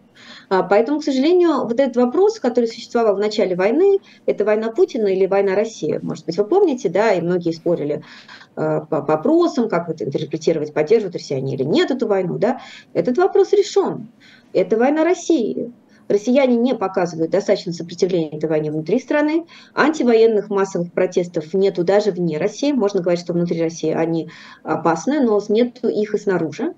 А, поэтому, к сожалению, вот этот вопрос, который существовал в начале войны, это война Путина или война России, может быть, вы помните, да, и многие спорили э, по вопросам, как это интерпретировать, поддерживают россияне или нет эту войну, да, этот вопрос решен. Это война России. Россияне не показывают достаточно сопротивления этой войне внутри страны. Антивоенных массовых протестов нету даже вне России. Можно говорить, что внутри России они опасны, но нету их и снаружи.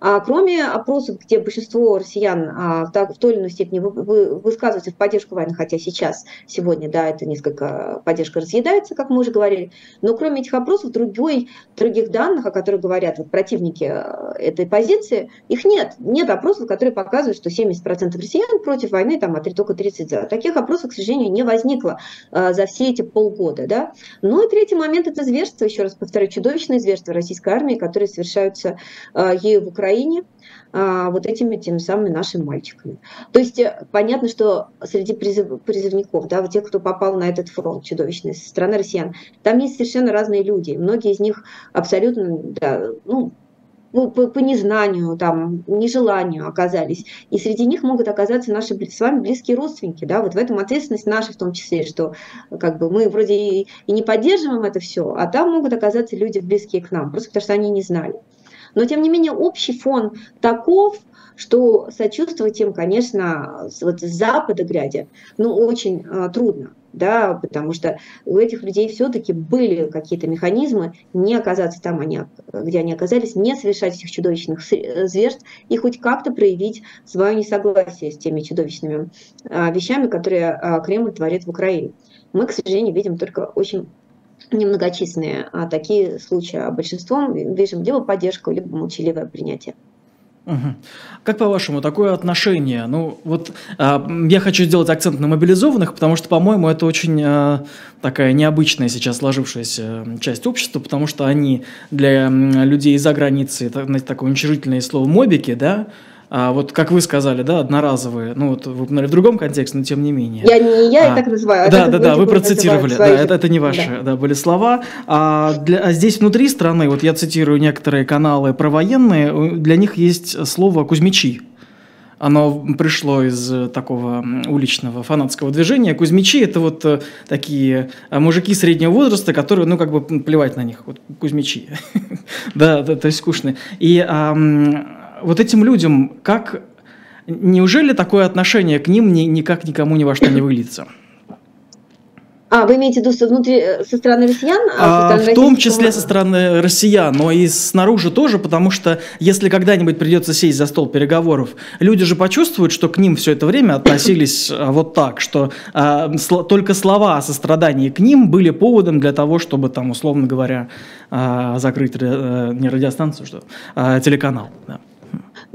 А кроме опросов, где большинство россиян а, в, той или иной степени вы, вы, высказываются в поддержку войны, хотя сейчас, сегодня, да, это несколько поддержка разъедается, как мы уже говорили, но кроме этих опросов, другой, других данных, о которых говорят вот, противники э, этой позиции, их нет. Нет опросов, которые показывают, что 70% россиян против войны, там, а только 30 за. Таких опросов, к сожалению, не возникло а, за все эти полгода. Да? Ну и третий момент – это зверство, еще раз повторю, чудовищное зверство российской армии, которые совершаются а, ею в Украине Украине а, вот этими теми самыми нашими мальчиками. То есть э, понятно, что среди призыв, призывников, да, вот тех, кто попал на этот фронт чудовищный со стороны россиян, там есть совершенно разные люди. Многие из них абсолютно, да, ну, по, по незнанию, там, нежеланию оказались. И среди них могут оказаться наши с вами близкие родственники. Да? Вот в этом ответственность наша в том числе, что как бы, мы вроде и, и не поддерживаем это все, а там могут оказаться люди близкие к нам, просто потому что они не знали. Но, тем не менее, общий фон таков, что сочувствовать им, конечно, вот с Запада глядя, ну, очень э, трудно, да, потому что у этих людей все-таки были какие-то механизмы не оказаться там, они, где они оказались, не совершать этих чудовищных зверств и хоть как-то проявить свое несогласие с теми чудовищными э, вещами, которые э, Кремль творит в Украине. Мы, к сожалению, видим только очень немногочисленные а такие случаи, а большинством видим либо поддержку, либо молчаливое принятие. Как по-вашему, такое отношение? Ну, вот а, я хочу сделать акцент на мобилизованных, потому что, по-моему, это очень а, такая необычная сейчас сложившаяся часть общества, потому что они для людей из-за границы, это, знаете, такое уничижительное слово мобики, да, а вот как вы сказали, да, одноразовые, ну вот вы в другом контексте, но тем не менее. Я не я, а, так называю. А да, да, да, вы процитировали, да, это, это не ваши, да, да были слова. А, для, а здесь внутри страны, вот я цитирую некоторые каналы провоенные, для них есть слово «кузьмичи». Оно пришло из такого уличного фанатского движения. Кузьмичи – это вот э, такие э, мужики среднего возраста, которые, ну, как бы плевать на них. Вот кузьмичи. [LAUGHS] да, да, то есть скучные. И вот этим людям, как неужели такое отношение к ним ни, никак никому ни во что не выльется? А, вы имеете в виду внутри, э, со стороны россиян? А, со стороны в том числе со стороны россиян, но и снаружи тоже, потому что если когда-нибудь придется сесть за стол переговоров, люди же почувствуют, что к ним все это время относились а, вот так, что а, сл- только слова о сострадании к ним были поводом для того, чтобы там, условно говоря, а, закрыть а, не радиостанцию, что а, телеканал. Да.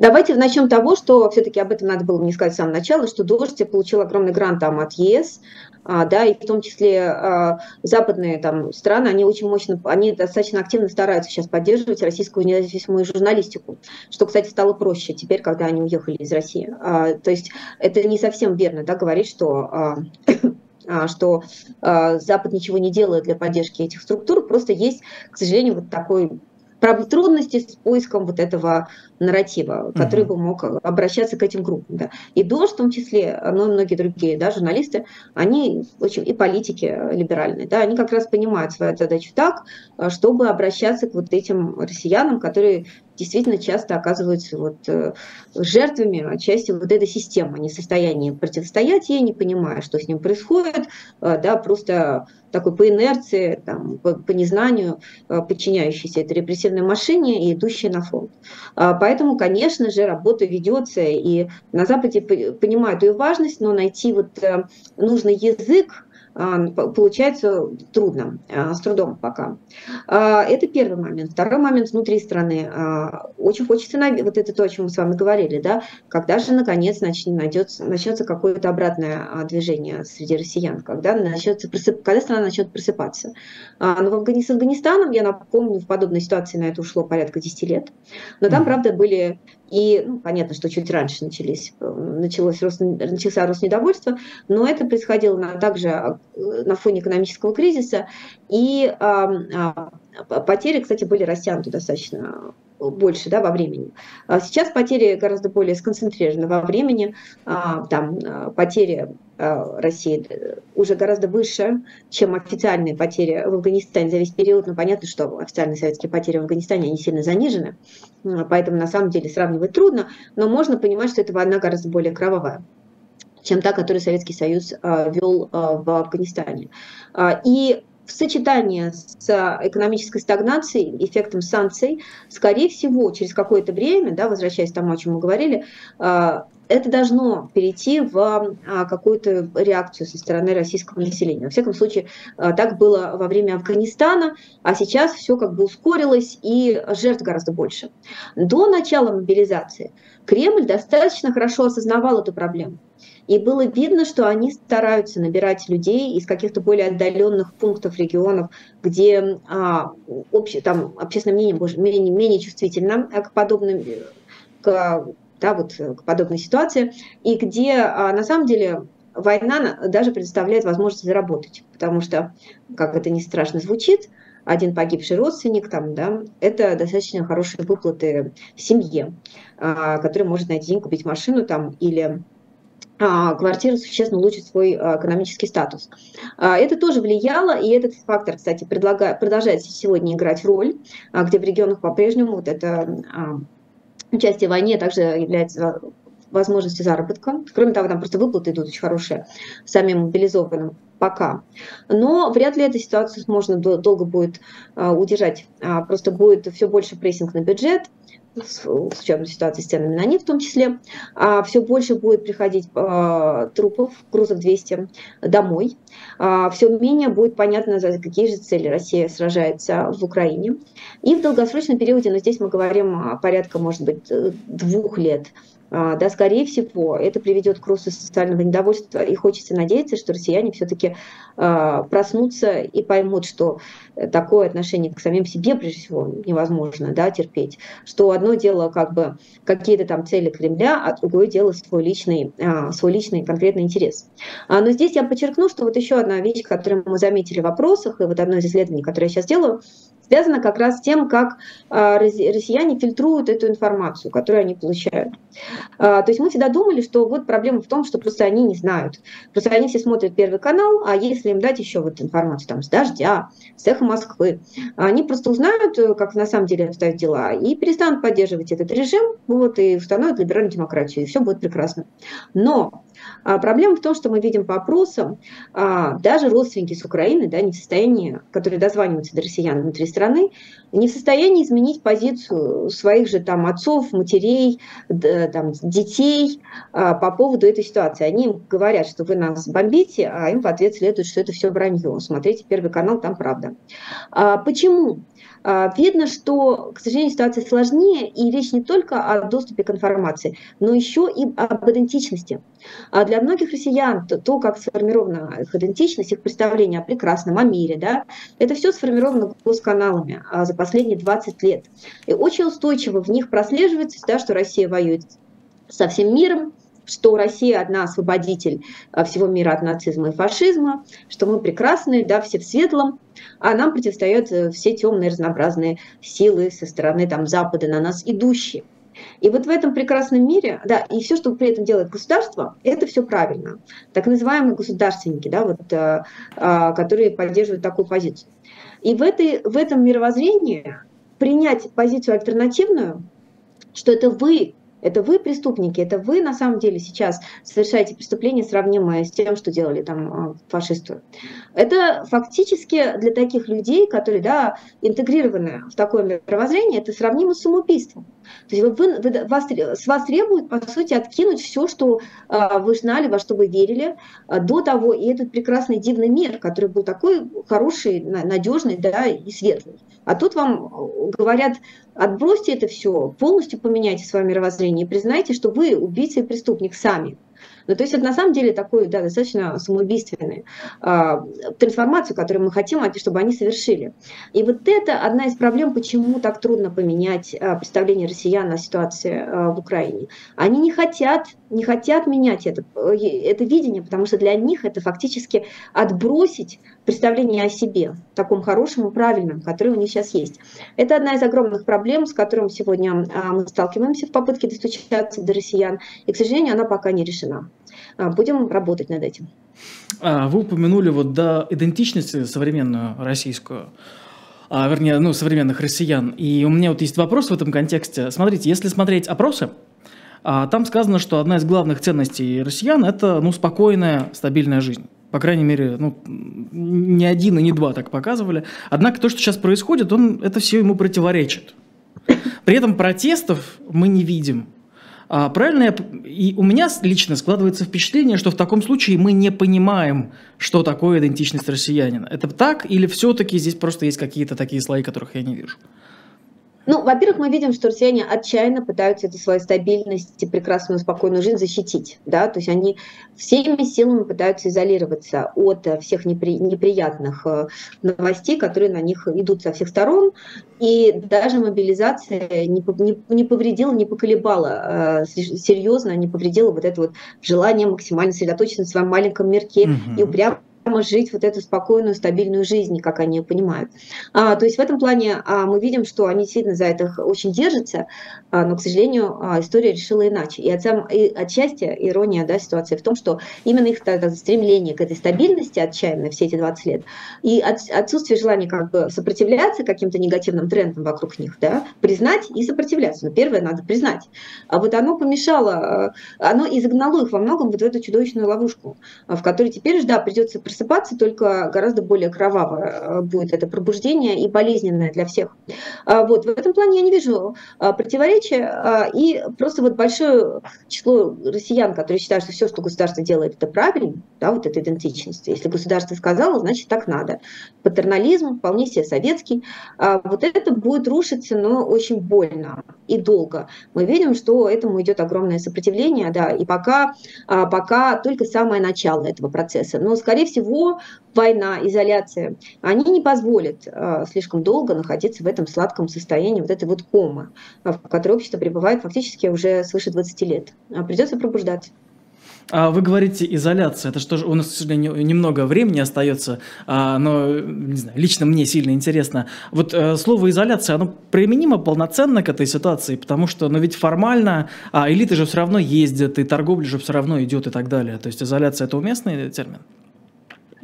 Давайте начнем того, что все-таки об этом надо было мне сказать с самого начала, что Дождь получил огромный грант там от ЕС, а, да, и в том числе а, западные там страны, они очень мощно, они достаточно активно стараются сейчас поддерживать российскую независимую журналистику, что, кстати, стало проще теперь, когда они уехали из России. А, то есть это не совсем верно, да, говорить, что [COUGHS] что Запад ничего не делает для поддержки этих структур, просто есть, к сожалению, вот такой трудности с поиском вот этого нарратива, который бы мог обращаться к этим группам. Да. И ДОЖ в том числе, но и многие другие да, журналисты, они очень, и политики либеральные, да, они как раз понимают свою задачу так, чтобы обращаться к вот этим россиянам, которые действительно часто оказываются вот э, жертвами отчасти вот этой системы, не в состоянии противостоять ей, не понимая, что с ним происходит, э, да, просто такой по инерции, там, по, по незнанию, э, подчиняющейся этой репрессивной машине и идущие на фронт. А, поэтому, конечно же, работа ведется, и на Западе понимают ее важность, но найти вот нужный язык, получается трудно, а, с трудом пока. А, это первый момент. Второй момент внутри страны. Очень хочется, вот это то, о чем мы с вами говорили, да, когда же наконец начнется, начнется какое-то обратное движение среди россиян, когда, начнется когда страна начнет просыпаться. Но с Афганистаном, я напомню, в подобной ситуации на это ушло порядка 10 лет, но там, правда, были и ну, понятно, что чуть раньше начались, началось рост, начался рост недовольства, но это происходило на, также а, на фоне экономического кризиса. И а, а, потери, кстати, были растянуты достаточно больше да, во времени. А сейчас потери гораздо более сконцентрированы во времени. А, там а, потери России уже гораздо выше, чем официальные потери в Афганистане за весь период. Но понятно, что официальные советские потери в Афганистане, они сильно занижены. Поэтому на самом деле сравнивать трудно. Но можно понимать, что эта война гораздо более кровавая чем та, которую Советский Союз вел в Афганистане. И в сочетании с экономической стагнацией, эффектом санкций, скорее всего, через какое-то время, да, возвращаясь к тому, о чем мы говорили, а, это должно перейти в а, какую-то реакцию со стороны российского населения. Во всяком случае, а, так было во время Афганистана, а сейчас все как бы ускорилось и жертв гораздо больше. До начала мобилизации Кремль достаточно хорошо осознавал эту проблему. И было видно, что они стараются набирать людей из каких-то более отдаленных пунктов регионов, где а, обще, там, общественное мнение может, менее, менее чувствительно к подобным к, да, вот, к подобной ситуации, и где а, на самом деле война даже предоставляет возможность заработать, потому что, как это не страшно звучит, один погибший родственник, там, да, это достаточно хорошие выплаты семье, а, которая может найти день купить машину там, или квартира существенно улучшит свой а, экономический статус. А, это тоже влияло, и этот фактор, кстати, продолжает сегодня играть роль, где в регионах по-прежнему вот это участие в войне также является возможностью заработка. Кроме того, там просто выплаты идут очень хорошие самим мобилизованным пока. Но вряд ли эту ситуацию можно долго будет удержать. Просто будет все больше прессинг на бюджет, с учетом ситуации с ценами на нефть в том числе, а все больше будет приходить а, трупов, грузов 200 домой. А, все менее будет понятно, за какие же цели Россия сражается в Украине. И в долгосрочном периоде, но здесь мы говорим порядка, может быть, двух лет, да, скорее всего, это приведет к росту социального недовольства, и хочется надеяться, что россияне все-таки а, проснутся и поймут, что такое отношение к самим себе, прежде всего, невозможно да, терпеть, что одно дело как бы какие-то там цели Кремля, а другое дело свой личный, а, свой личный конкретный интерес. Но здесь я подчеркну, что вот еще одна вещь, которую мы заметили в вопросах, и вот одно из исследований, которое я сейчас делаю, связано как раз с тем, как а, россияне фильтруют эту информацию, которую они получают. А, то есть мы всегда думали, что вот проблема в том, что просто они не знают. Просто они все смотрят Первый канал, а если им дать еще вот информацию там с «Дождя», с «Эхо Москвы», они просто узнают, э, как на самом деле обстоят дела, и перестанут поддерживать этот режим, вот, и установят либеральную демократию, и все будет прекрасно. Но а проблема в том, что мы видим по опросам, а, даже родственники с Украины, да, не в состоянии, которые дозваниваются до россиян внутри страны, не в состоянии изменить позицию своих же там отцов, матерей, там, детей а, по поводу этой ситуации. Они говорят, что вы нас бомбите, а им в ответ следует, что это все вранье. Смотрите Первый канал, там правда. Почему? А, видно, что, к сожалению, ситуация сложнее, и речь не только о доступе к информации, но еще и об идентичности. А для многих россиян то, то как сформирована их идентичность, их представление о прекрасном, о мире, да, это все сформировано госканалами а, за последние 20 лет. И очень устойчиво в них прослеживается, да, что Россия воюет со всем миром, что Россия одна освободитель а, всего мира от нацизма и фашизма, что мы прекрасные, да, все в светлом, а нам противостоят э, все темные разнообразные силы со стороны там, Запада на нас идущие. И вот в этом прекрасном мире, да, и все, что при этом делает государство, это все правильно. Так называемые государственники, да, вот, а, а, которые поддерживают такую позицию. И в, этой, в этом мировоззрении принять позицию альтернативную, что это вы это вы преступники, это вы на самом деле сейчас совершаете преступление, сравнимое с тем, что делали там а, фашисты. Это фактически для таких людей, которые да, интегрированы в такое мировоззрение, это сравнимо с самоубийством. То есть вы, вы, вас, с вас требуют, по сути, откинуть все, что э, вы знали, во что вы верили э, до того, и этот прекрасный дивный мир, который был такой хороший, надежный да, и светлый. А тут вам говорят, отбросьте это все, полностью поменяйте свое мировоззрение и признайте, что вы убийца и преступник сами. Ну, то есть это на самом деле такой да, достаточно самоубийственный э, трансформацию, которую мы хотим, чтобы они совершили. И вот это одна из проблем, почему так трудно поменять э, представление россиян на ситуации э, в Украине. Они не хотят, не хотят менять это, это видение, потому что для них это фактически отбросить представление о себе, таком хорошем и правильном, которое у них сейчас есть. Это одна из огромных проблем, с которым сегодня мы сталкиваемся в попытке достучаться до россиян, и, к сожалению, она пока не решена. А, будем работать над этим. А, вы упомянули вот до идентичности современную российскую, а, вернее, ну, современных россиян. И у меня вот есть вопрос в этом контексте. Смотрите, если смотреть опросы, там сказано, что одна из главных ценностей россиян – это ну, спокойная, стабильная жизнь. По крайней мере, ну, ни один и ни два так показывали. Однако то, что сейчас происходит, он, это все ему противоречит. При этом протестов мы не видим. А, правильно я... И у меня лично складывается впечатление, что в таком случае мы не понимаем, что такое идентичность россиянина. Это так или все-таки здесь просто есть какие-то такие слои, которых я не вижу? Ну, во-первых, мы видим, что россияне отчаянно пытаются эту свою стабильность и прекрасную, спокойную жизнь защитить. Да? То есть они всеми силами пытаются изолироваться от всех непри... неприятных э, новостей, которые на них идут со всех сторон. И даже мобилизация не, не, не повредила, не поколебала э, серьезно, не повредила вот это вот желание максимально сосредоточиться на своем маленьком мирке угу. и упрямо жить вот эту спокойную, стабильную жизнь, как они понимают. А, то есть в этом плане а, мы видим, что они действительно за это очень держатся, а, но, к сожалению, а, история решила иначе. И, от, и отчасти ирония да, ситуации в том, что именно их тогда, стремление к этой стабильности отчаянно все эти 20 лет и от, отсутствие желания как бы сопротивляться каким-то негативным трендам вокруг них, да, признать и сопротивляться. Но первое надо признать. А вот оно помешало, оно изогнало их во многом вот в эту чудовищную ловушку, в которой теперь, да, придется просыпаться, только гораздо более кровавое будет это пробуждение и болезненное для всех. Вот, в этом плане я не вижу противоречия, и просто вот большое число россиян, которые считают, что все, что государство делает, это правильно, да, вот эта идентичность. Если государство сказало, значит так надо. Патернализм вполне себе советский. Вот это будет рушиться, но очень больно и долго. Мы видим, что этому идет огромное сопротивление, да, и пока, пока только самое начало этого процесса. Но, скорее всего, война, изоляция, они не позволят слишком долго находиться в этом сладком состоянии, вот этой вот комы, в которой общество пребывает фактически уже свыше 20 лет. Придется пробуждаться. А вы говорите изоляция. Это что же у нас, к сожалению, немного времени остается, а, но не знаю, лично мне сильно интересно. Вот э, слово изоляция, оно применимо полноценно к этой ситуации, потому что, ну ведь формально а, элиты же все равно ездят, и торговля же все равно идет и так далее. То есть изоляция это уместный термин?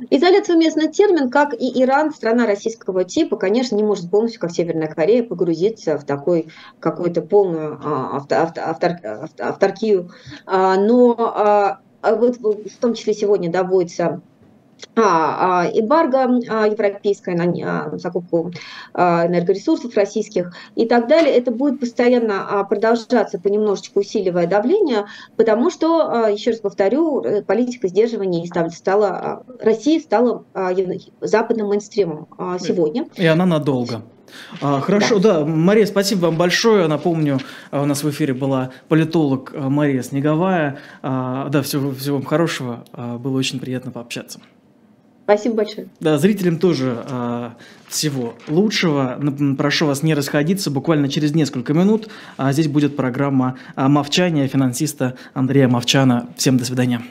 Изоляция уместный термин, как и Иран, страна российского типа, конечно, не может полностью, как Северная Корея, погрузиться в такой какую-то полную а, авто. А, но а, вот в том числе сегодня доводится а, а, эмбарго а, европейское на закупку энергоресурсов российских и так далее, это будет постоянно продолжаться, понемножечку усиливая давление, потому что, еще раз повторю, э, политика сдерживания стала, Россия стала западным мейнстримом сегодня. И она надолго. Хорошо, да. да, Мария, спасибо вам большое. Напомню, у нас в эфире была политолог Мария Снеговая. Да, всего, всего вам хорошего. Было очень приятно пообщаться. Спасибо большое. Да, зрителям тоже э, всего лучшего. Прошу вас не расходиться. Буквально через несколько минут а здесь будет программа «Мовчание» финансиста Андрея Мовчана. Всем до свидания.